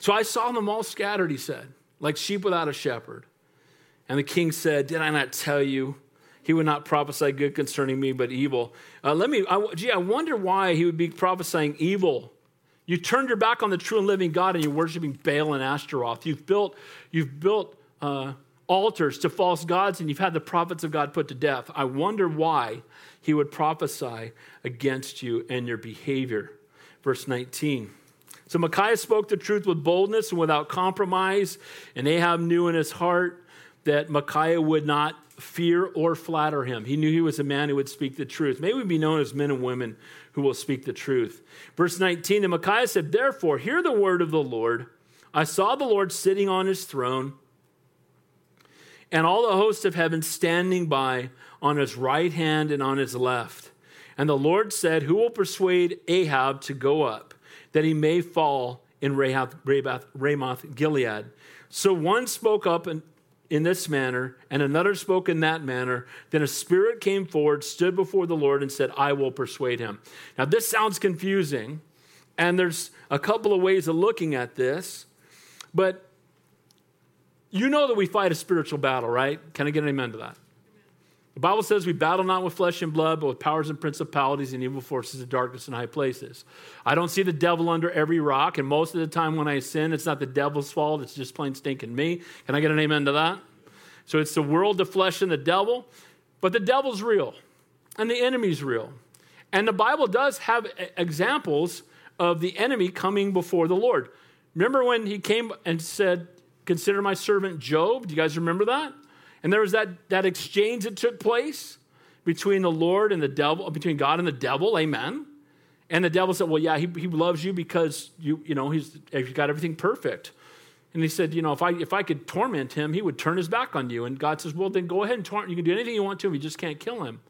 So I saw them all scattered, he said, like sheep without a shepherd. And the king said, Did I not tell you? He would not prophesy good concerning me, but evil. Uh, let me, I, gee, I wonder why he would be prophesying evil. You turned your back on the true and living God and you're worshiping Baal and Ashtaroth. You've built, you've built uh, altars to false gods and you've had the prophets of God put to death. I wonder why he would prophesy against you and your behavior. Verse 19 So Micaiah spoke the truth with boldness and without compromise, and Ahab knew in his heart that Micaiah would not fear or flatter him. He knew he was a man who would speak the truth. May we be known as men and women who will speak the truth. Verse 19, and Micaiah said, Therefore, hear the word of the Lord. I saw the Lord sitting on his throne, and all the hosts of heaven standing by on his right hand and on his left. And the Lord said, Who will persuade Ahab to go up, that he may fall in Ramoth Gilead? So one spoke up and in this manner, and another spoke in that manner. Then a spirit came forward, stood before the Lord, and said, I will persuade him. Now, this sounds confusing, and there's a couple of ways of looking at this, but you know that we fight a spiritual battle, right? Can I get an amen to that? The Bible says we battle not with flesh and blood, but with powers and principalities and evil forces of darkness in high places. I don't see the devil under every rock, and most of the time when I sin, it's not the devil's fault, it's just plain stinking me. Can I get an amen to that? So it's the world, the flesh, and the devil, but the devil's real, and the enemy's real. And the Bible does have examples of the enemy coming before the Lord. Remember when he came and said, Consider my servant Job? Do you guys remember that? And there was that, that exchange that took place between the Lord and the devil, between God and the devil, amen. And the devil said, Well, yeah, he, he loves you because you, you know, he's, he's got everything perfect. And he said, You know, if I, if I could torment him, he would turn his back on you. And God says, Well, then go ahead and torment. You can do anything you want to him, you just can't kill him.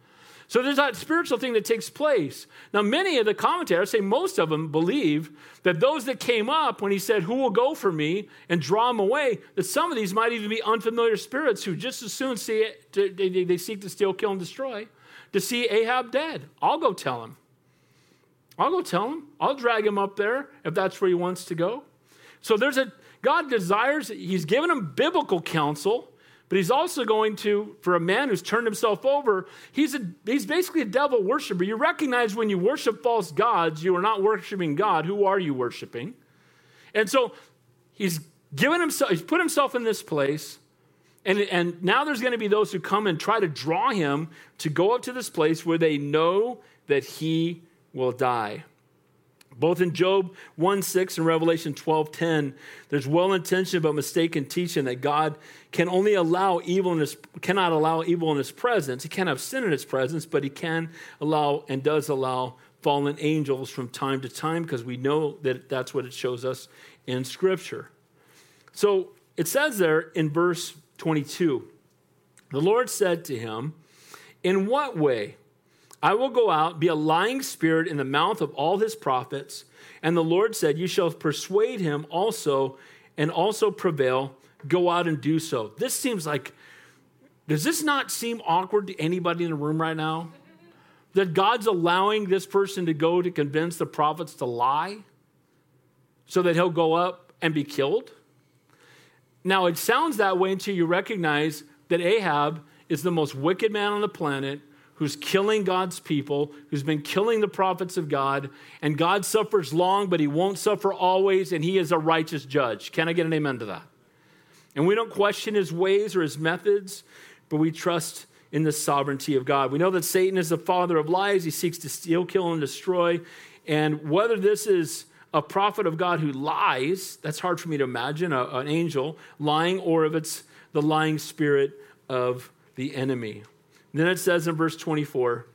So there's that spiritual thing that takes place. Now, many of the commentators, say most of them, believe that those that came up when he said, Who will go for me and draw them away, that some of these might even be unfamiliar spirits who just as soon see it, they, they seek to steal, kill, and destroy, to see Ahab dead. I'll go tell him. I'll go tell him. I'll drag him up there if that's where he wants to go. So there's a, God desires, he's given him biblical counsel but he's also going to, for a man who's turned himself over, he's, a, he's basically a devil worshiper. You recognize when you worship false gods, you are not worshiping God. Who are you worshiping? And so he's given himself, he's put himself in this place. And, and now there's going to be those who come and try to draw him to go up to this place where they know that he will die. Both in Job 1 6 and Revelation 12 10, there's well intentioned but mistaken teaching that God can only allow evil in his, cannot allow evil in his presence. He can't have sin in his presence, but he can allow and does allow fallen angels from time to time because we know that that's what it shows us in Scripture. So it says there in verse 22 the Lord said to him, In what way? I will go out, be a lying spirit in the mouth of all his prophets. And the Lord said, You shall persuade him also, and also prevail. Go out and do so. This seems like, does this not seem awkward to anybody in the room right now? That God's allowing this person to go to convince the prophets to lie so that he'll go up and be killed? Now, it sounds that way until you recognize that Ahab is the most wicked man on the planet who's killing God's people, who's been killing the prophets of God, and God suffers long, but he won't suffer always, and he is a righteous judge. Can I get an amen to that? And we don't question his ways or his methods, but we trust in the sovereignty of God. We know that Satan is the father of lies. He seeks to steal, kill, and destroy. And whether this is a prophet of God who lies, that's hard for me to imagine, a, an angel lying, or if it's the lying spirit of the enemy. Then it says in verse 24,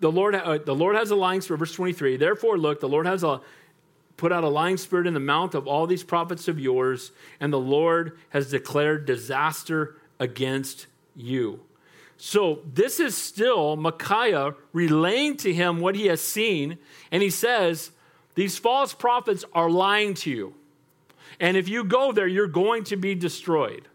the Lord, uh, the Lord has a lying spirit, verse 23. Therefore, look, the Lord has a, put out a lying spirit in the mouth of all these prophets of yours, and the Lord has declared disaster against you. So this is still Micaiah relaying to him what he has seen, and he says, These false prophets are lying to you. And if you go there, you're going to be destroyed.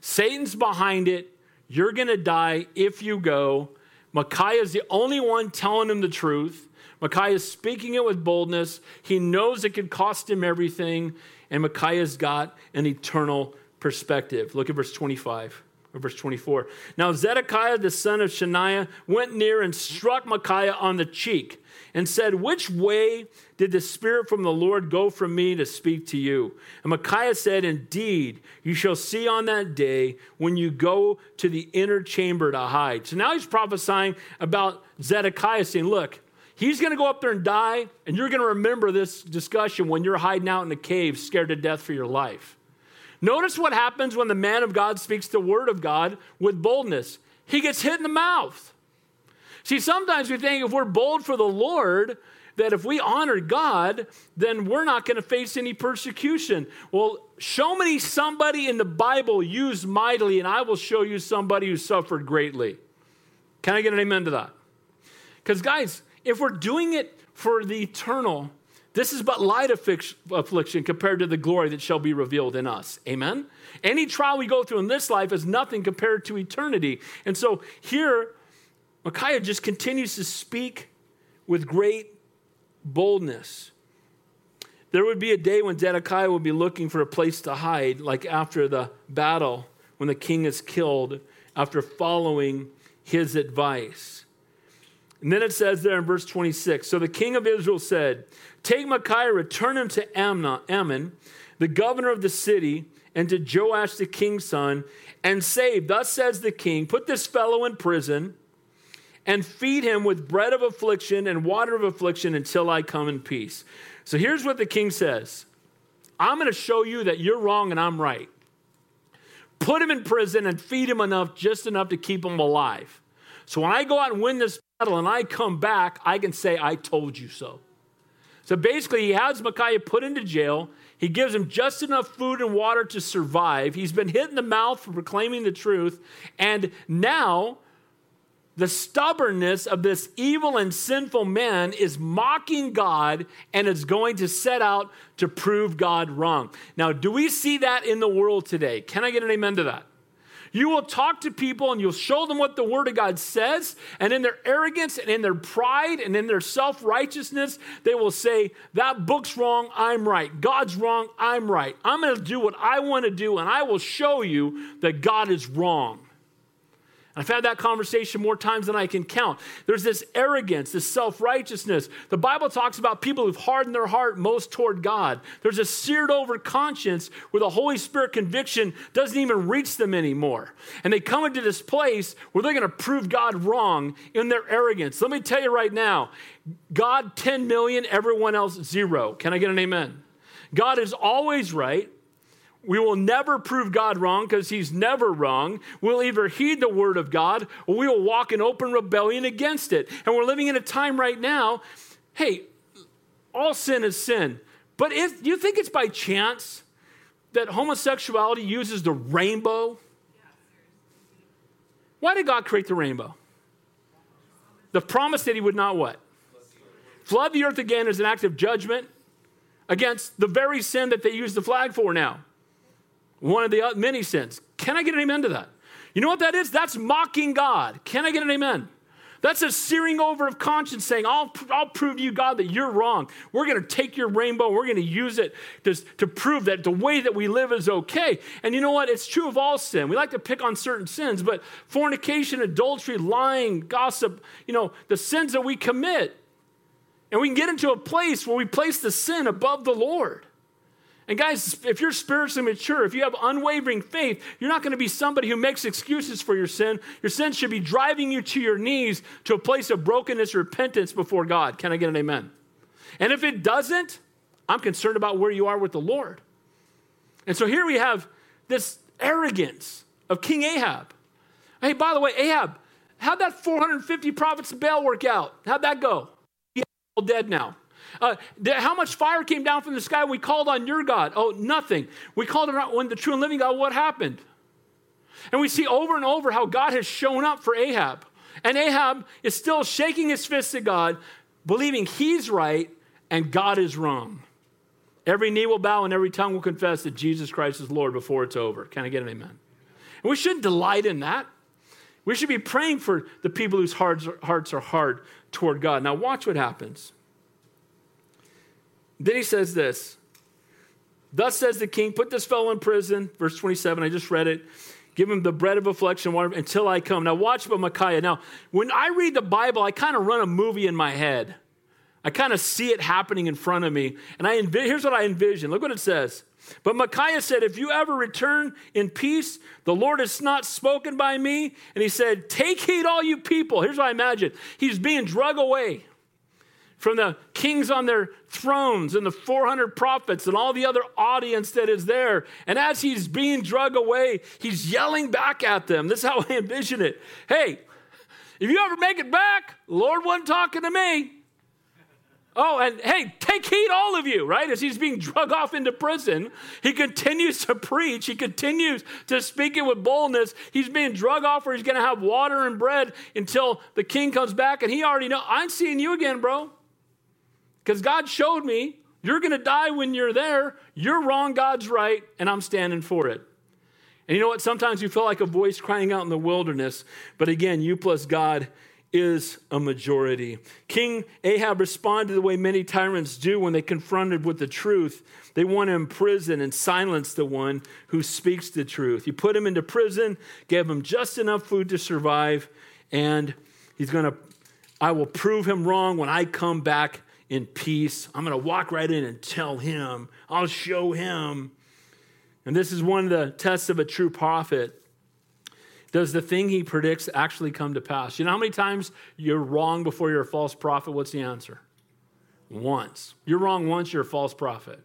Satan's behind it. You're going to die if you go. Micaiah is the only one telling him the truth. Micaiah is speaking it with boldness. He knows it could cost him everything, and Micaiah's got an eternal perspective. Look at verse 25 or verse 24. Now Zedekiah the son of Chenaanah went near and struck Micaiah on the cheek and said, Which way did the Spirit from the Lord go from me to speak to you? And Micaiah said, Indeed, you shall see on that day when you go to the inner chamber to hide. So now he's prophesying about Zedekiah, saying, Look, He's going to go up there and die, and you're going to remember this discussion when you're hiding out in a cave, scared to death for your life. Notice what happens when the man of God speaks the word of God with boldness. He gets hit in the mouth. See, sometimes we think if we're bold for the Lord, that if we honor God, then we're not going to face any persecution. Well, show me somebody in the Bible used mightily, and I will show you somebody who suffered greatly. Can I get an amen to that? Because, guys, if we're doing it for the eternal, this is but light affliction compared to the glory that shall be revealed in us. Amen? Any trial we go through in this life is nothing compared to eternity. And so here, Micaiah just continues to speak with great boldness. There would be a day when Zedekiah would be looking for a place to hide, like after the battle, when the king is killed, after following his advice. And then it says there in verse 26 So the king of Israel said, Take Micaiah, return him to Amon, Ammon, the governor of the city, and to Joash the king's son, and say, Thus says the king, put this fellow in prison and feed him with bread of affliction and water of affliction until I come in peace. So here's what the king says I'm going to show you that you're wrong and I'm right. Put him in prison and feed him enough, just enough to keep him alive. So when I go out and win this battle and I come back, I can say, I told you so. So basically, he has Micaiah put into jail. He gives him just enough food and water to survive. He's been hit in the mouth for proclaiming the truth. And now the stubbornness of this evil and sinful man is mocking God and is going to set out to prove God wrong. Now, do we see that in the world today? Can I get an amen to that? You will talk to people and you'll show them what the Word of God says, and in their arrogance and in their pride and in their self righteousness, they will say, That book's wrong, I'm right. God's wrong, I'm right. I'm going to do what I want to do, and I will show you that God is wrong. I've had that conversation more times than I can count. There's this arrogance, this self righteousness. The Bible talks about people who've hardened their heart most toward God. There's a seared over conscience where the Holy Spirit conviction doesn't even reach them anymore. And they come into this place where they're going to prove God wrong in their arrogance. Let me tell you right now God 10 million, everyone else zero. Can I get an amen? God is always right. We will never prove God wrong because he's never wrong. We'll either heed the word of God or we will walk in open rebellion against it. And we're living in a time right now, hey, all sin is sin. But if, you think it's by chance that homosexuality uses the rainbow? Why did God create the rainbow? The promise that he would not what? Flood the earth again as an act of judgment against the very sin that they use the flag for now one of the many sins. Can I get an amen to that? You know what that is? That's mocking God. Can I get an amen? That's a searing over of conscience saying, I'll, I'll prove to you, God, that you're wrong. We're going to take your rainbow, we're going to use it to, to prove that the way that we live is okay. And you know what? It's true of all sin. We like to pick on certain sins, but fornication, adultery, lying, gossip, you know, the sins that we commit. And we can get into a place where we place the sin above the Lord. And guys, if you're spiritually mature, if you have unwavering faith, you're not going to be somebody who makes excuses for your sin. Your sin should be driving you to your knees to a place of brokenness, repentance before God. Can I get an amen? And if it doesn't, I'm concerned about where you are with the Lord. And so here we have this arrogance of King Ahab. Hey, by the way, Ahab, how'd that 450 prophets of Baal work out? How'd that go? He's all dead now. Uh, how much fire came down from the sky we called on your God? Oh, nothing. We called on the true and living God. What happened? And we see over and over how God has shown up for Ahab. And Ahab is still shaking his fist at God, believing he's right and God is wrong. Every knee will bow and every tongue will confess that Jesus Christ is Lord before it's over. Can I get an amen? And we shouldn't delight in that. We should be praying for the people whose hearts are hard toward God. Now, watch what happens. Then he says this Thus says the king, put this fellow in prison. Verse 27, I just read it. Give him the bread of affliction until I come. Now, watch about Micaiah. Now, when I read the Bible, I kind of run a movie in my head. I kind of see it happening in front of me. And I env- here's what I envision. Look what it says. But Micaiah said, If you ever return in peace, the Lord has not spoken by me. And he said, Take heed, all you people. Here's what I imagine He's being drug away. From the kings on their thrones and the 400 prophets and all the other audience that is there. And as he's being drug away, he's yelling back at them. This is how I envision it. Hey, if you ever make it back, Lord wasn't talking to me. Oh, and hey, take heed, all of you, right? As he's being drug off into prison, he continues to preach. He continues to speak it with boldness. He's being drug off where he's going to have water and bread until the king comes back. And he already know, I'm seeing you again, bro. Because God showed me you're going to die when you're there. You're wrong, God's right, and I'm standing for it. And you know what? Sometimes you feel like a voice crying out in the wilderness, but again, you plus God is a majority. King Ahab responded the way many tyrants do when they confronted with the truth. They want to imprison and silence the one who speaks the truth. He put him into prison, gave him just enough food to survive, and he's going to, I will prove him wrong when I come back in peace. I'm going to walk right in and tell him, I'll show him. And this is one of the tests of a true prophet. Does the thing he predicts actually come to pass? You know how many times you're wrong before you're a false prophet? What's the answer? Once. You're wrong once, you're a false prophet.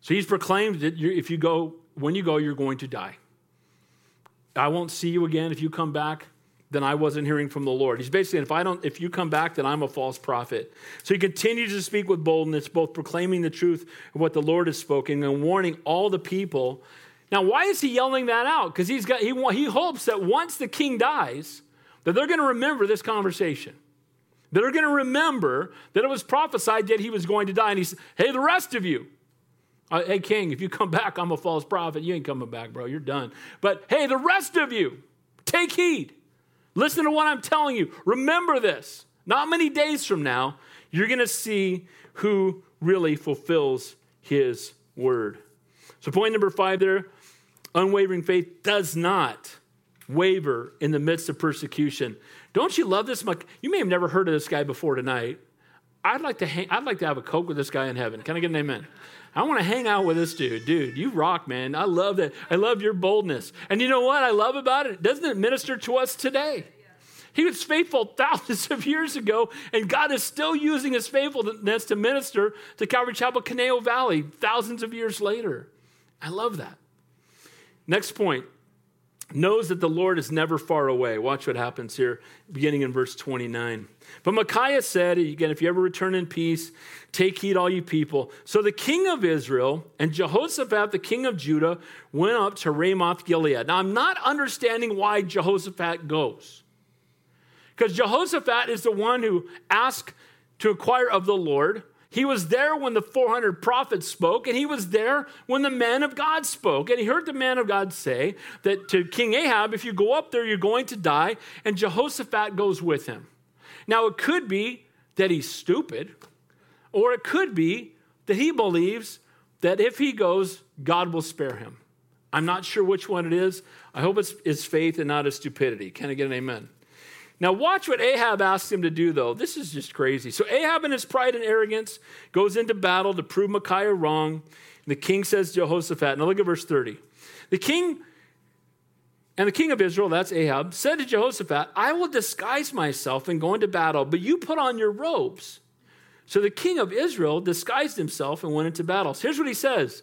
So he's proclaimed that if you go, when you go, you're going to die. I won't see you again if you come back then I wasn't hearing from the Lord. He's basically if I don't, if you come back, then I'm a false prophet. So he continues to speak with boldness, both proclaiming the truth of what the Lord has spoken and warning all the people. Now, why is he yelling that out? Because he's got he, he hopes that once the king dies, that they're going to remember this conversation. That are going to remember that it was prophesied that he was going to die. And he said, Hey, the rest of you, uh, hey, king, if you come back, I'm a false prophet. You ain't coming back, bro. You're done. But hey, the rest of you, take heed. Listen to what I'm telling you. Remember this. Not many days from now, you're going to see who really fulfills his word. So, point number five there unwavering faith does not waver in the midst of persecution. Don't you love this? You may have never heard of this guy before tonight. I'd like to hang, I'd like to have a coke with this guy in heaven. Can I get an amen? I want to hang out with this dude. Dude, you rock, man. I love that. I love your boldness. And you know what I love about it? Doesn't it minister to us today? He was faithful thousands of years ago, and God is still using his faithfulness to minister to Calvary Chapel, Conejo Valley, thousands of years later. I love that. Next point knows that the Lord is never far away. Watch what happens here, beginning in verse 29. But Micaiah said, again, if you ever return in peace, take heed, all you people. So the king of Israel and Jehoshaphat, the king of Judah, went up to Ramoth Gilead. Now, I'm not understanding why Jehoshaphat goes. Because Jehoshaphat is the one who asked to inquire of the Lord. He was there when the 400 prophets spoke, and he was there when the man of God spoke. And he heard the man of God say that to King Ahab, if you go up there, you're going to die. And Jehoshaphat goes with him. Now, it could be that he's stupid, or it could be that he believes that if he goes, God will spare him. I'm not sure which one it is. I hope it's his faith and not his stupidity. Can I get an amen? Now, watch what Ahab asks him to do, though. This is just crazy. So, Ahab, in his pride and arrogance, goes into battle to prove Micaiah wrong. The king says to Jehoshaphat, now look at verse 30. The king and the king of Israel, that's Ahab, said to Jehoshaphat, I will disguise myself and go into battle, but you put on your robes. So the king of Israel disguised himself and went into battle. So here's what he says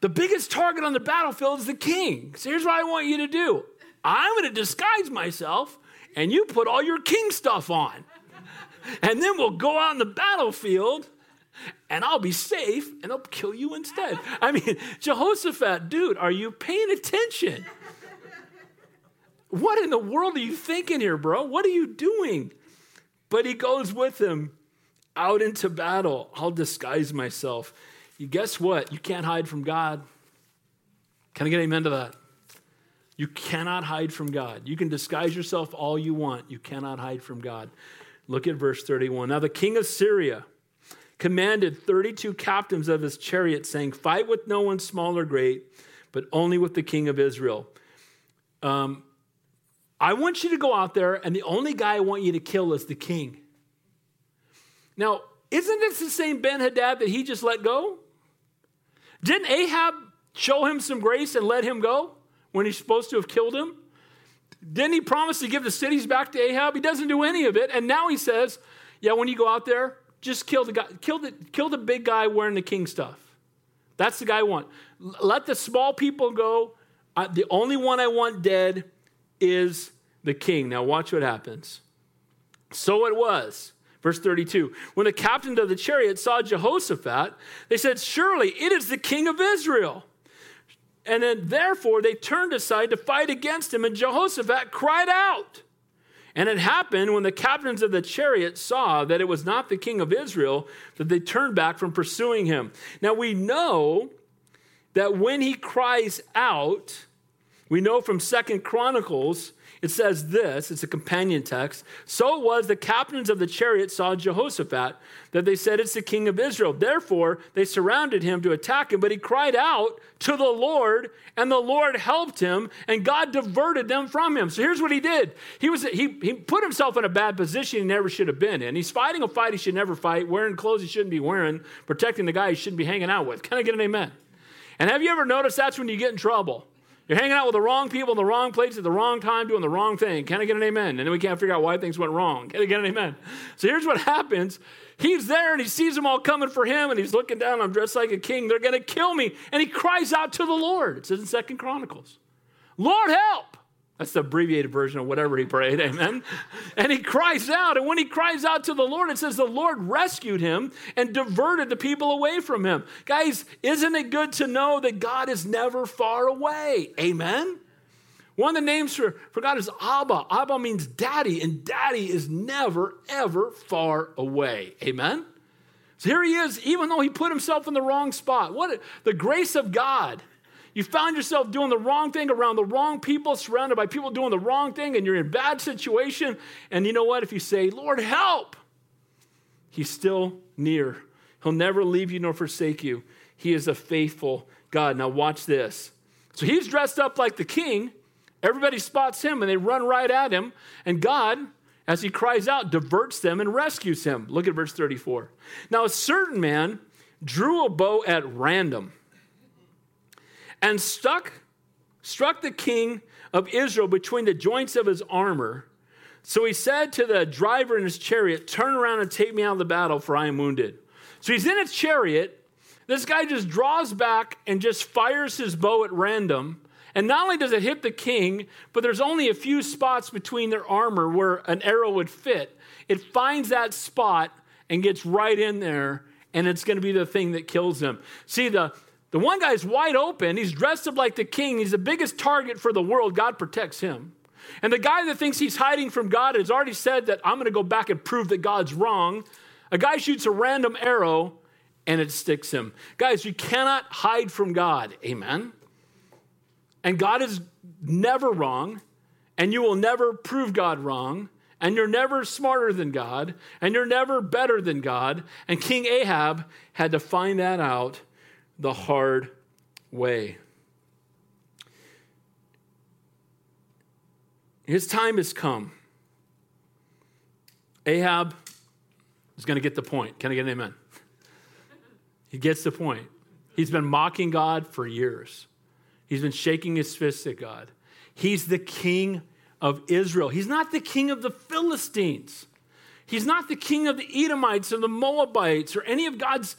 The biggest target on the battlefield is the king. So here's what I want you to do I'm going to disguise myself and you put all your king stuff on. And then we'll go out on the battlefield and I'll be safe and I'll kill you instead. I mean, Jehoshaphat, dude, are you paying attention? What in the world are you thinking here, bro? What are you doing? But he goes with him out into battle. I'll disguise myself. You guess what? You can't hide from God. Can I get amen to that? You cannot hide from God. You can disguise yourself all you want. You cannot hide from God. Look at verse 31. Now, the king of Syria commanded 32 captains of his chariot, saying, Fight with no one small or great, but only with the king of Israel. Um, I want you to go out there, and the only guy I want you to kill is the king. Now, isn't this the same Ben Hadad that he just let go? Didn't Ahab show him some grace and let him go? When he's supposed to have killed him? Didn't he promise to give the cities back to Ahab? He doesn't do any of it. And now he says, Yeah, when you go out there, just kill the guy, kill the, kill the big guy wearing the king stuff. That's the guy I want. Let the small people go. I, the only one I want dead is the king. Now, watch what happens. So it was. Verse 32 When the captains of the chariot saw Jehoshaphat, they said, Surely it is the king of Israel. And then, therefore, they turned aside to fight against him, and Jehoshaphat cried out. And it happened when the captains of the chariot saw that it was not the king of Israel that they turned back from pursuing him. Now we know that when he cries out, we know from Second Chronicles it says this, it's a companion text. So it was the captains of the chariot saw Jehoshaphat that they said, It's the king of Israel. Therefore, they surrounded him to attack him, but he cried out to the Lord, and the Lord helped him, and God diverted them from him. So here's what he did he, was, he, he put himself in a bad position he never should have been in. He's fighting a fight he should never fight, wearing clothes he shouldn't be wearing, protecting the guy he shouldn't be hanging out with. Can I get an amen? And have you ever noticed that's when you get in trouble? You're hanging out with the wrong people in the wrong place at the wrong time doing the wrong thing. Can I get an amen? And then we can't figure out why things went wrong. Can I get an amen? So here's what happens. He's there and he sees them all coming for him and he's looking down. I'm dressed like a king. They're going to kill me. And he cries out to the Lord. It says in Second Chronicles, Lord, help. That's the abbreviated version of whatever he prayed, amen. and he cries out, and when he cries out to the Lord, it says the Lord rescued him and diverted the people away from him. Guys, isn't it good to know that God is never far away? Amen. One of the names for, for God is Abba. Abba means daddy, and daddy is never, ever far away. Amen. So here he is, even though he put himself in the wrong spot. What the grace of God you found yourself doing the wrong thing around the wrong people, surrounded by people doing the wrong thing, and you're in a bad situation. And you know what? If you say, Lord, help, He's still near. He'll never leave you nor forsake you. He is a faithful God. Now, watch this. So he's dressed up like the king. Everybody spots him and they run right at him. And God, as he cries out, diverts them and rescues him. Look at verse 34. Now, a certain man drew a bow at random and stuck, struck the king of Israel between the joints of his armor. So he said to the driver in his chariot, Turn around and take me out of the battle, for I am wounded. So he's in a chariot. This guy just draws back and just fires his bow at random. And not only does it hit the king, but there's only a few spots between their armor where an arrow would fit. It finds that spot and gets right in there, and it's going to be the thing that kills him. See, the, the one guy's wide open. He's dressed up like the king. He's the biggest target for the world. God protects him. And the guy that thinks he's hiding from God has already said that I'm going to go back and prove that God's wrong. A guy shoots a random arrow and it sticks him. Guys, you cannot hide from God. Amen. And God is never wrong, and you will never prove God wrong, and you're never smarter than God, and you're never better than God. And King Ahab had to find that out the hard way. His time has come. Ahab is going to get the point. Can I get an amen? He gets the point. He's been mocking God for years. He's been shaking his fist at God. He's the king of Israel. He's not the king of the Philistines. He's not the king of the Edomites or the Moabites or any of God's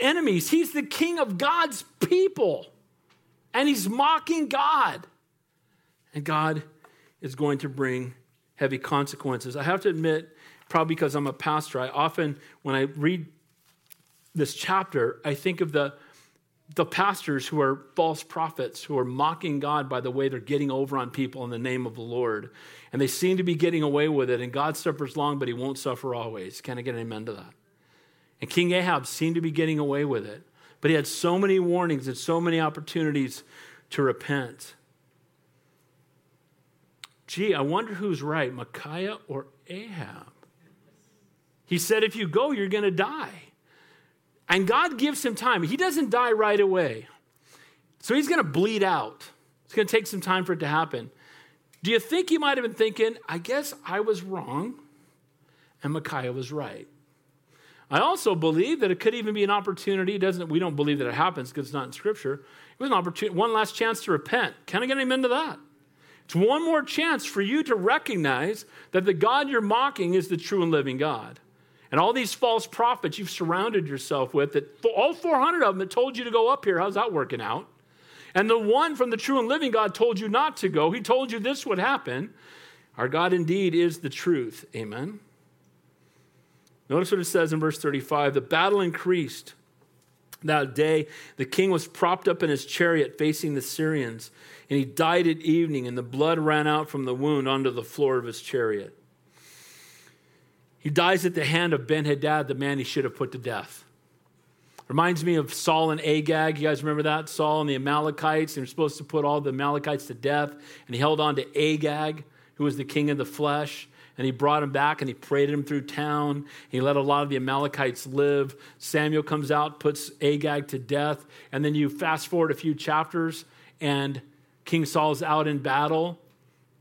enemies. He's the king of God's people. And he's mocking God. And God is going to bring heavy consequences. I have to admit, probably because I'm a pastor, I often, when I read this chapter, I think of the, the pastors who are false prophets, who are mocking God by the way they're getting over on people in the name of the Lord. And they seem to be getting away with it, and God suffers long, but he won't suffer always. Can I get an amen to that? And King Ahab seemed to be getting away with it. But he had so many warnings and so many opportunities to repent. Gee, I wonder who's right, Micaiah or Ahab? He said, if you go, you're going to die. And God gives him time. He doesn't die right away. So he's going to bleed out. It's going to take some time for it to happen. Do you think he might have been thinking, I guess I was wrong and Micaiah was right? I also believe that it could even be an opportunity. Doesn't, we don't believe that it happens because it's not in Scripture. It was an opportunity, one last chance to repent. Can I get him into that? It's one more chance for you to recognize that the God you're mocking is the true and living God. And all these false prophets you've surrounded yourself with, that all 400 of them that told you to go up here, how's that working out? And the one from the true and living God told you not to go. He told you this would happen. Our God indeed is the truth. Amen. Notice what it says in verse 35 the battle increased. That day, the king was propped up in his chariot facing the Syrians, and he died at evening, and the blood ran out from the wound onto the floor of his chariot. He dies at the hand of Ben Hadad, the man he should have put to death. Reminds me of Saul and Agag. You guys remember that? Saul and the Amalekites. They were supposed to put all the Amalekites to death, and he held on to Agag, who was the king of the flesh. And he brought him back and he paraded him through town. He let a lot of the Amalekites live. Samuel comes out, puts Agag to death. And then you fast forward a few chapters, and King Saul's out in battle.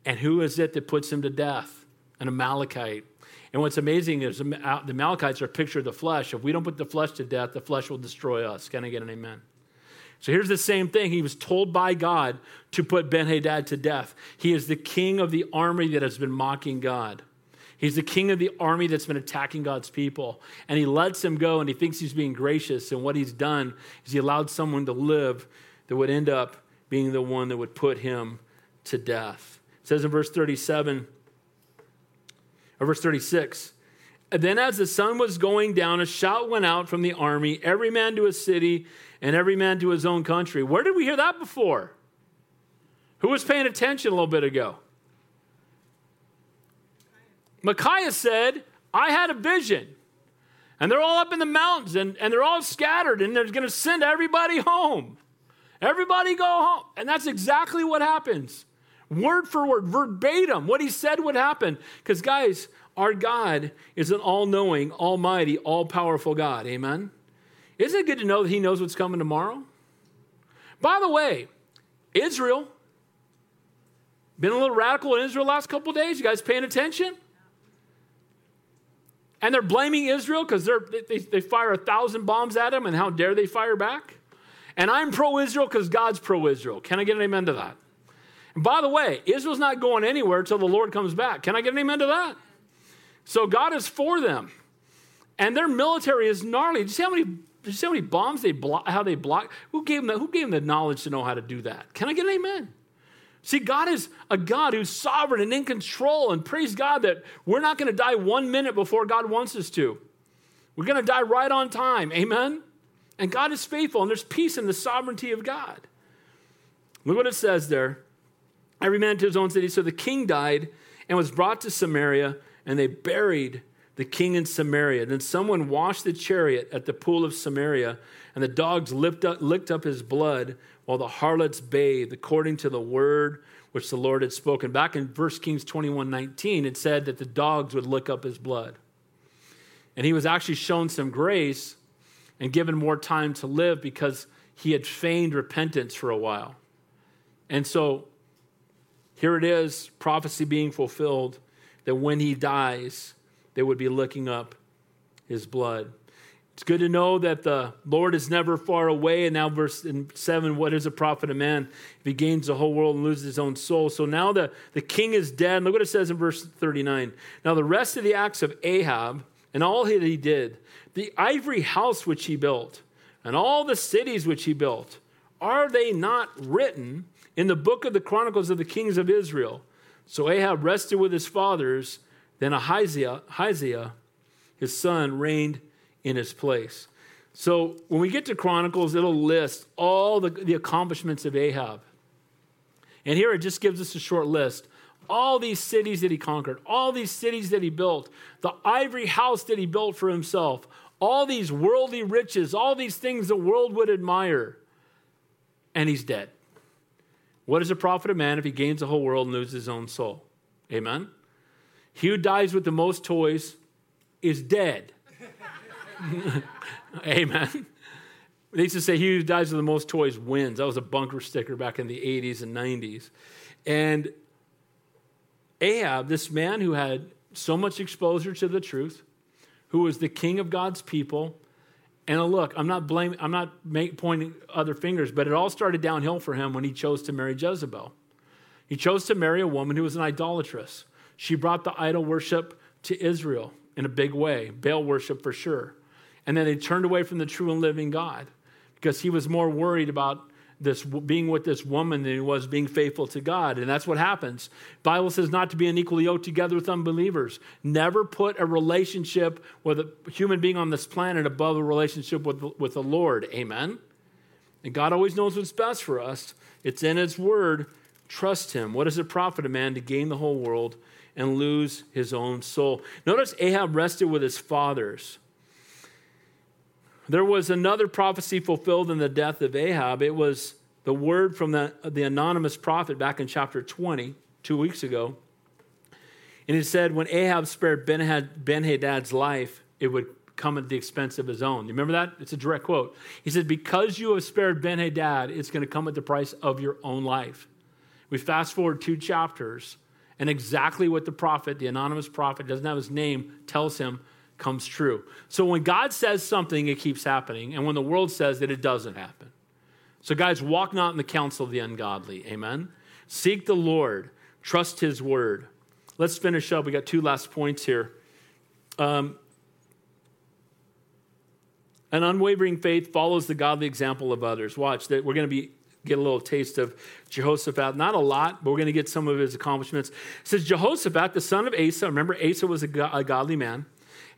And who is it that puts him to death? An Amalekite. And what's amazing is the uh, Amalekites are a picture of the flesh. If we don't put the flesh to death, the flesh will destroy us. Can I get an amen? So here's the same thing. He was told by God to put Ben Hadad to death. He is the king of the army that has been mocking God. He's the king of the army that's been attacking God's people. And he lets him go and he thinks he's being gracious. And what he's done is he allowed someone to live that would end up being the one that would put him to death. It says in verse 37, or verse 36. And then, as the sun was going down, a shout went out from the army, every man to his city, and every man to his own country. Where did we hear that before? Who was paying attention a little bit ago? Micaiah said, I had a vision. And they're all up in the mountains and, and they're all scattered, and they're going to send everybody home. Everybody go home. And that's exactly what happens word for word, verbatim, what he said would happen. Because, guys, our God is an all knowing, almighty, all powerful God. Amen? Isn't it good to know that he knows what's coming tomorrow? By the way, Israel, been a little radical in Israel last couple days. You guys paying attention? And they're blaming Israel because they, they fire a thousand bombs at them, and how dare they fire back? And I'm pro Israel because God's pro Israel. Can I get an amen to that? And by the way, Israel's not going anywhere until the Lord comes back. Can I get an amen to that? So God is for them. And their military is gnarly. Did you see how many, you see how many bombs they block, how they block? Who gave, them the, who gave them the knowledge to know how to do that? Can I get an amen? See, God is a God who's sovereign and in control, and praise God that we're not going to die one minute before God wants us to. We're going to die right on time. Amen? And God is faithful, and there's peace in the sovereignty of God. Look what it says there every man to his own city. So the king died and was brought to Samaria, and they buried the king in Samaria. Then someone washed the chariot at the pool of Samaria, and the dogs licked up, licked up his blood while the harlots bathed, according to the word which the Lord had spoken. Back in 1 Kings 21 19, it said that the dogs would lick up his blood. And he was actually shown some grace and given more time to live because he had feigned repentance for a while. And so here it is, prophecy being fulfilled, that when he dies, they would be licking up his blood. It's good to know that the Lord is never far away. And now, verse 7 what is a profit of man if he gains the whole world and loses his own soul? So now the, the king is dead. Look what it says in verse 39. Now, the rest of the acts of Ahab and all that he did, the ivory house which he built, and all the cities which he built, are they not written in the book of the Chronicles of the Kings of Israel. So Ahab rested with his fathers. Then Ahaziah, Ahaziah, his son, reigned in his place. So when we get to Chronicles, it'll list all the, the accomplishments of Ahab. And here it just gives us a short list. All these cities that he conquered, all these cities that he built, the ivory house that he built for himself, all these worldly riches, all these things the world would admire. And he's dead. What is a profit of man if he gains the whole world and loses his own soul? Amen? He who dies with the most toys is dead. Amen. They used to say, He who dies with the most toys wins. That was a bunker sticker back in the 80s and 90s. And Ahab, this man who had so much exposure to the truth, who was the king of God's people, and look, I'm not blaming, I'm not make, pointing other fingers, but it all started downhill for him when he chose to marry Jezebel. He chose to marry a woman who was an idolatress. She brought the idol worship to Israel. in a big way, Baal worship for sure. And then they turned away from the true and living God because he was more worried about this being with this woman than he was being faithful to God. And that's what happens. Bible says not to be unequally yoked together with unbelievers. Never put a relationship with a human being on this planet above a relationship with, with the Lord. Amen. And God always knows what's best for us. It's in his word. Trust him. What does it profit a man to gain the whole world and lose his own soul? Notice Ahab rested with his fathers. There was another prophecy fulfilled in the death of Ahab. It was the word from the, the anonymous prophet back in chapter 20, two weeks ago. And he said, when Ahab spared Ben Hadad's life, it would come at the expense of his own. You remember that? It's a direct quote. He said, Because you have spared Ben Hadad, it's going to come at the price of your own life. We fast forward two chapters, and exactly what the prophet, the anonymous prophet, doesn't have his name, tells him comes true. So when God says something, it keeps happening. And when the world says that, it doesn't happen. So, guys, walk not in the counsel of the ungodly. Amen. Seek the Lord, trust his word. Let's finish up. We got two last points here. Um, an unwavering faith follows the godly example of others. Watch that we're going to be get a little taste of Jehoshaphat. Not a lot, but we're going to get some of his accomplishments. It says Jehoshaphat, the son of Asa. Remember, Asa was a, a godly man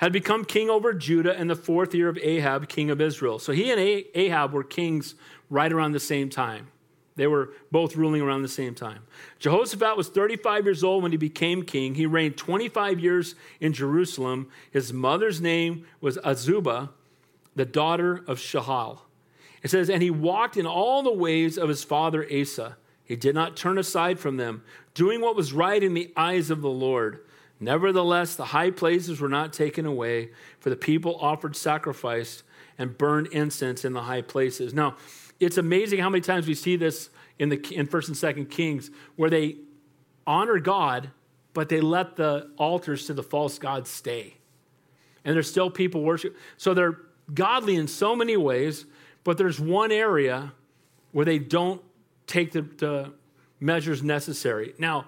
had become king over Judah in the fourth year of Ahab, king of Israel. So he and Ahab were kings right around the same time. They were both ruling around the same time. Jehoshaphat was 35 years old when he became king. He reigned 25 years in Jerusalem. His mother's name was Azubah, the daughter of Shahal. It says, And he walked in all the ways of his father Asa. He did not turn aside from them, doing what was right in the eyes of the Lord. Nevertheless, the high places were not taken away, for the people offered sacrifice and burned incense in the high places. Now, it's amazing how many times we see this in the in First and Second Kings, where they honor God, but they let the altars to the false gods stay, and there's still people worship. So they're godly in so many ways, but there's one area where they don't take the, the measures necessary. Now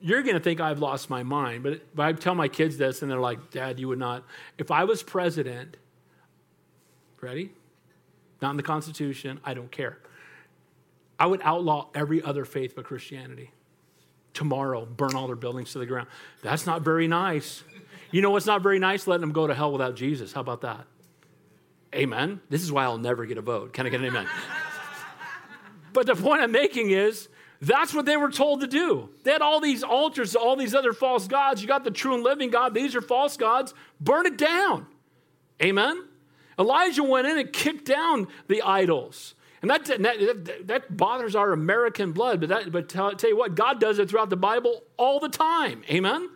you're going to think I've lost my mind, but, but I tell my kids this, and they're like, Dad, you would not. If I was president, ready? Not in the Constitution, I don't care. I would outlaw every other faith but Christianity. Tomorrow, burn all their buildings to the ground. That's not very nice. You know what's not very nice? Letting them go to hell without Jesus. How about that? Amen. This is why I'll never get a vote. Can I get an amen? but the point I'm making is that's what they were told to do. They had all these altars to all these other false gods. You got the true and living God. These are false gods. Burn it down. Amen? Elijah went in and kicked down the idols. And that, that, that bothers our American blood, but, that, but tell, tell you what, God does it throughout the Bible all the time. Amen?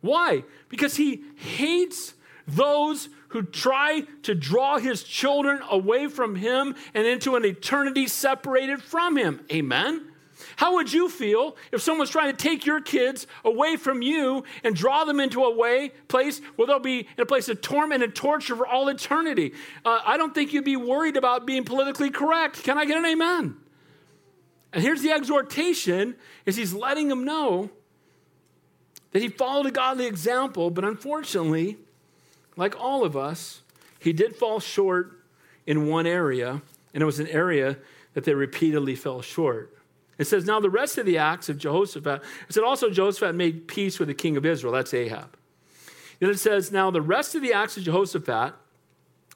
Why? Because he hates those who try to draw his children away from him and into an eternity separated from him. Amen? How would you feel if someone's trying to take your kids away from you and draw them into a way, place where they'll be in a place of torment and torture for all eternity? Uh, I don't think you'd be worried about being politically correct. Can I get an amen? And here's the exhortation is he's letting them know that he followed a godly example, but unfortunately, like all of us, he did fall short in one area, and it was an area that they repeatedly fell short. It says, Now the rest of the acts of Jehoshaphat, it said also Jehoshaphat made peace with the king of Israel. That's Ahab. Then it says, Now the rest of the acts of Jehoshaphat,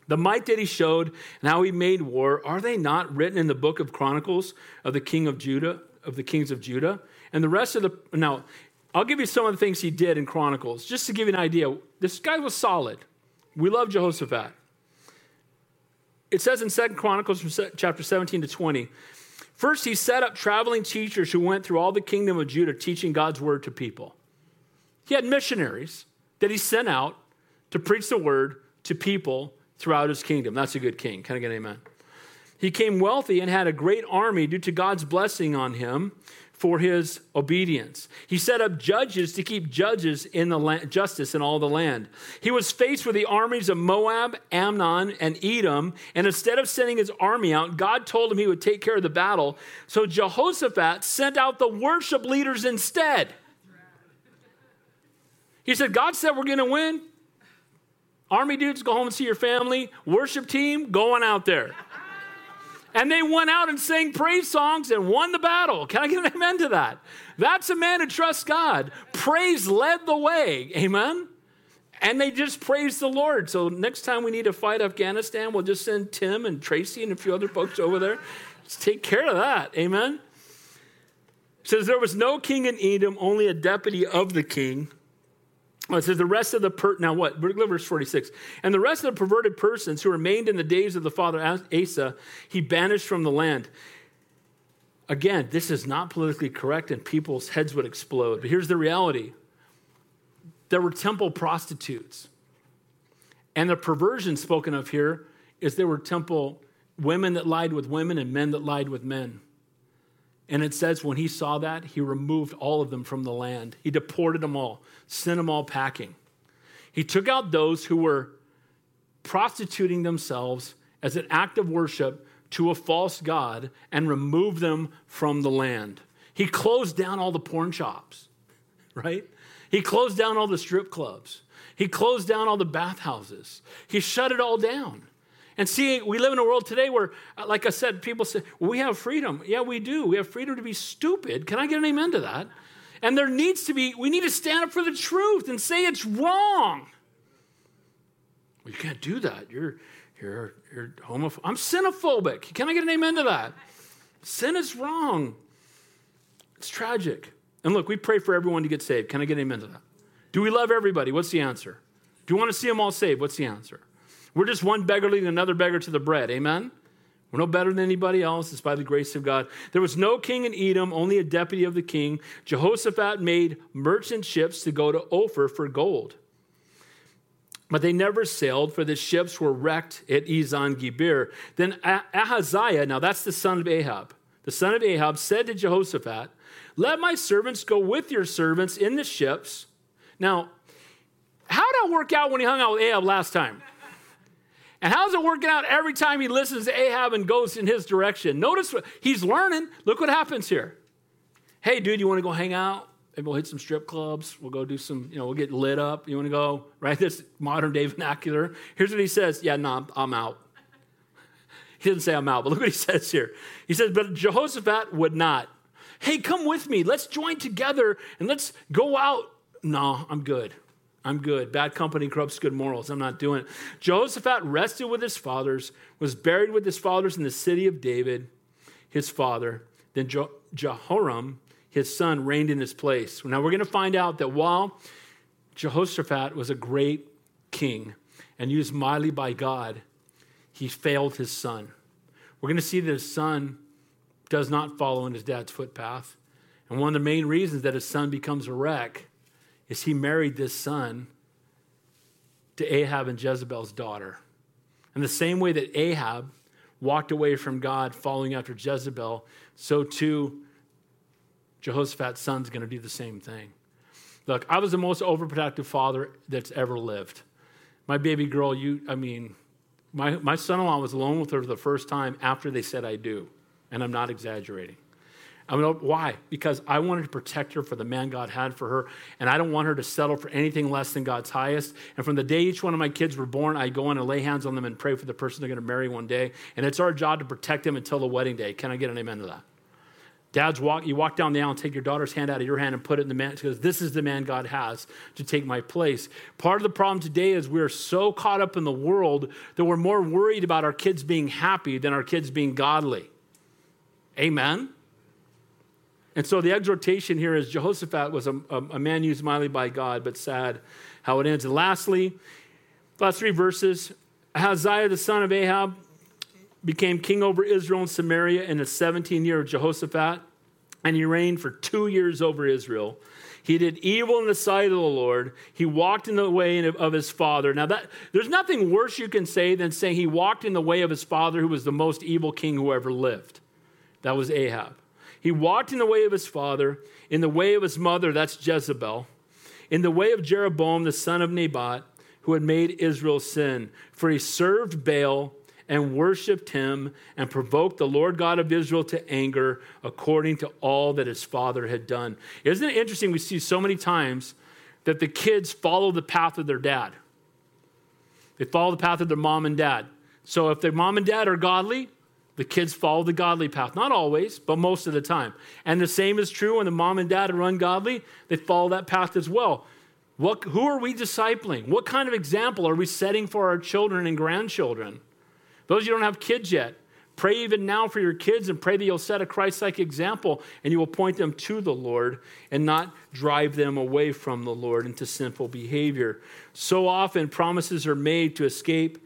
the might that he showed and how he made war, are they not written in the book of Chronicles of the king of Judah, of the kings of Judah? And the rest of the, now, I'll give you some of the things he did in Chronicles, just to give you an idea. This guy was solid. We love Jehoshaphat. It says in Second Chronicles from chapter 17 to 20, First, he set up traveling teachers who went through all the kingdom of Judah teaching God's word to people. He had missionaries that he sent out to preach the word to people throughout his kingdom. That's a good king. Can I get an amen? He came wealthy and had a great army due to God's blessing on him for his obedience. He set up judges to keep judges in the land, justice in all the land. He was faced with the armies of Moab, Ammon, and Edom, and instead of sending his army out, God told him he would take care of the battle. So Jehoshaphat sent out the worship leaders instead. He said, God said we're going to win. Army dudes, go home and see your family. Worship team, going out there. And they went out and sang praise songs and won the battle. Can I get an amen to that? That's a man who trusts God. Praise led the way. Amen? And they just praised the Lord. So next time we need to fight Afghanistan, we'll just send Tim and Tracy and a few other folks over there. Take care of that. Amen? It says there was no king in Edom, only a deputy of the king. It says the rest of the per now what? Verse 46. And the rest of the perverted persons who remained in the days of the father Asa, he banished from the land. Again, this is not politically correct and people's heads would explode. But here's the reality. There were temple prostitutes. And the perversion spoken of here is there were temple women that lied with women and men that lied with men. And it says when he saw that, he removed all of them from the land. He deported them all, sent them all packing. He took out those who were prostituting themselves as an act of worship to a false God and removed them from the land. He closed down all the porn shops, right? He closed down all the strip clubs. He closed down all the bathhouses. He shut it all down. And see, we live in a world today where, uh, like I said, people say, we have freedom. Yeah, we do. We have freedom to be stupid. Can I get an amen to that? And there needs to be, we need to stand up for the truth and say it's wrong. Well, you can't do that. You're, you're, you're homophobic. I'm xenophobic. Can I get an amen to that? Sin is wrong. It's tragic. And look, we pray for everyone to get saved. Can I get an amen to that? Do we love everybody? What's the answer? Do we want to see them all saved? What's the answer? We're just one beggar leading another beggar to the bread. Amen? We're no better than anybody else. It's by the grace of God. There was no king in Edom, only a deputy of the king. Jehoshaphat made merchant ships to go to Ophir for gold. But they never sailed, for the ships were wrecked at Ezion Geber. Then Ahaziah, now that's the son of Ahab, the son of Ahab said to Jehoshaphat, Let my servants go with your servants in the ships. Now, how did that work out when he hung out with Ahab last time? And how's it working out every time he listens to Ahab and goes in his direction? Notice what, he's learning. Look what happens here. Hey, dude, you want to go hang out? Maybe we'll hit some strip clubs. We'll go do some, you know, we'll get lit up. You want to go, right? This modern day vernacular. Here's what he says Yeah, no, I'm, I'm out. He doesn't say I'm out, but look what he says here. He says, But Jehoshaphat would not. Hey, come with me. Let's join together and let's go out. No, I'm good. I'm good. Bad company corrupts good morals. I'm not doing it. Jehoshaphat rested with his fathers, was buried with his fathers in the city of David, his father. Then Jehoram, his son, reigned in his place. Now we're going to find out that while Jehoshaphat was a great king and used mightily by God, he failed his son. We're going to see that his son does not follow in his dad's footpath. And one of the main reasons that his son becomes a wreck is he married this son to Ahab and Jezebel's daughter. And the same way that Ahab walked away from God following after Jezebel, so too Jehoshaphat's son's going to do the same thing. Look, I was the most overprotective father that's ever lived. My baby girl, you, I mean, my, my son in law was alone with her for the first time after they said I do. And I'm not exaggerating. I mean, why? Because I wanted to protect her for the man God had for her, and I don't want her to settle for anything less than God's highest. And from the day each one of my kids were born, I go in and lay hands on them and pray for the person they're going to marry one day. And it's our job to protect them until the wedding day. Can I get an amen to that? Dads walk, you walk down the aisle and take your daughter's hand out of your hand and put it in the man because this is the man God has to take my place. Part of the problem today is we're so caught up in the world that we're more worried about our kids being happy than our kids being godly. Amen. And so the exhortation here is Jehoshaphat was a, a, man used mightily by God, but sad how it ends. And lastly, last three verses Ahaziah, the son of Ahab, became king over Israel and Samaria in the 17th year of Jehoshaphat, and he reigned for two years over Israel. He did evil in the sight of the Lord. He walked in the way of his father. Now, that, there's nothing worse you can say than saying he walked in the way of his father, who was the most evil king who ever lived. That was Ahab. He walked in the way of his father, in the way of his mother, that's Jezebel, in the way of Jeroboam, the son of Nebat, who had made Israel sin. For he served Baal and worshiped him and provoked the Lord God of Israel to anger according to all that his father had done. Isn't it interesting? We see so many times that the kids follow the path of their dad. They follow the path of their mom and dad. So if their mom and dad are godly, the kids follow the godly path. Not always, but most of the time. And the same is true when the mom and dad are ungodly, they follow that path as well. What, who are we discipling? What kind of example are we setting for our children and grandchildren? Those you don't have kids yet, pray even now for your kids and pray that you'll set a Christ like example and you will point them to the Lord and not drive them away from the Lord into sinful behavior. So often, promises are made to escape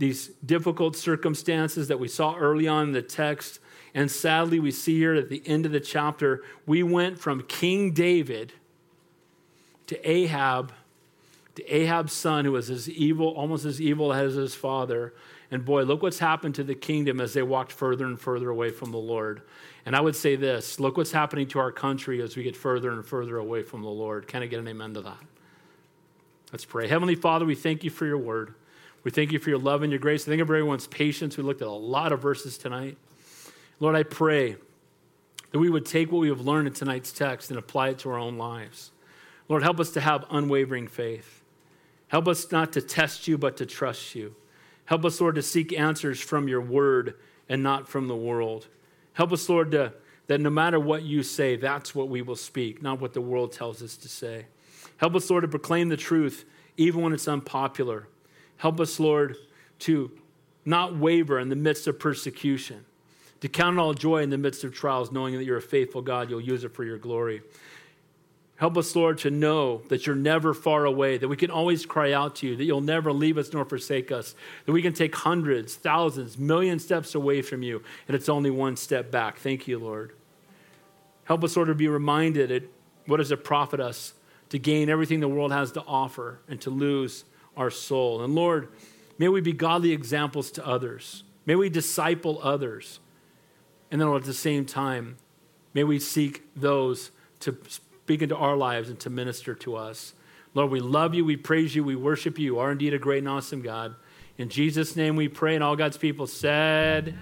these difficult circumstances that we saw early on in the text. And sadly, we see here at the end of the chapter, we went from King David to Ahab, to Ahab's son, who was as evil, almost as evil as his father. And boy, look what's happened to the kingdom as they walked further and further away from the Lord. And I would say this look what's happening to our country as we get further and further away from the Lord. Can I get an amen to that? Let's pray. Heavenly Father, we thank you for your word. We thank you for your love and your grace. Thank you for everyone's patience. We looked at a lot of verses tonight. Lord, I pray that we would take what we have learned in tonight's text and apply it to our own lives. Lord, help us to have unwavering faith. Help us not to test you, but to trust you. Help us, Lord, to seek answers from your word and not from the world. Help us, Lord, to, that no matter what you say, that's what we will speak, not what the world tells us to say. Help us, Lord, to proclaim the truth even when it's unpopular. Help us, Lord, to not waver in the midst of persecution, to count all joy in the midst of trials, knowing that you're a faithful God, you'll use it for your glory. Help us, Lord, to know that you're never far away, that we can always cry out to you, that you'll never leave us nor forsake us, that we can take hundreds, thousands, million steps away from you, and it's only one step back. Thank you, Lord. Help us, Lord, to be reminded that what does it profit us to gain everything the world has to offer and to lose our soul? And Lord, may we be godly examples to others. May we disciple others. And then at the same time, may we seek those to speak into our lives and to minister to us. Lord, we love you, we praise you, we worship you. You are indeed a great and awesome God. In Jesus' name we pray, and all God's people said,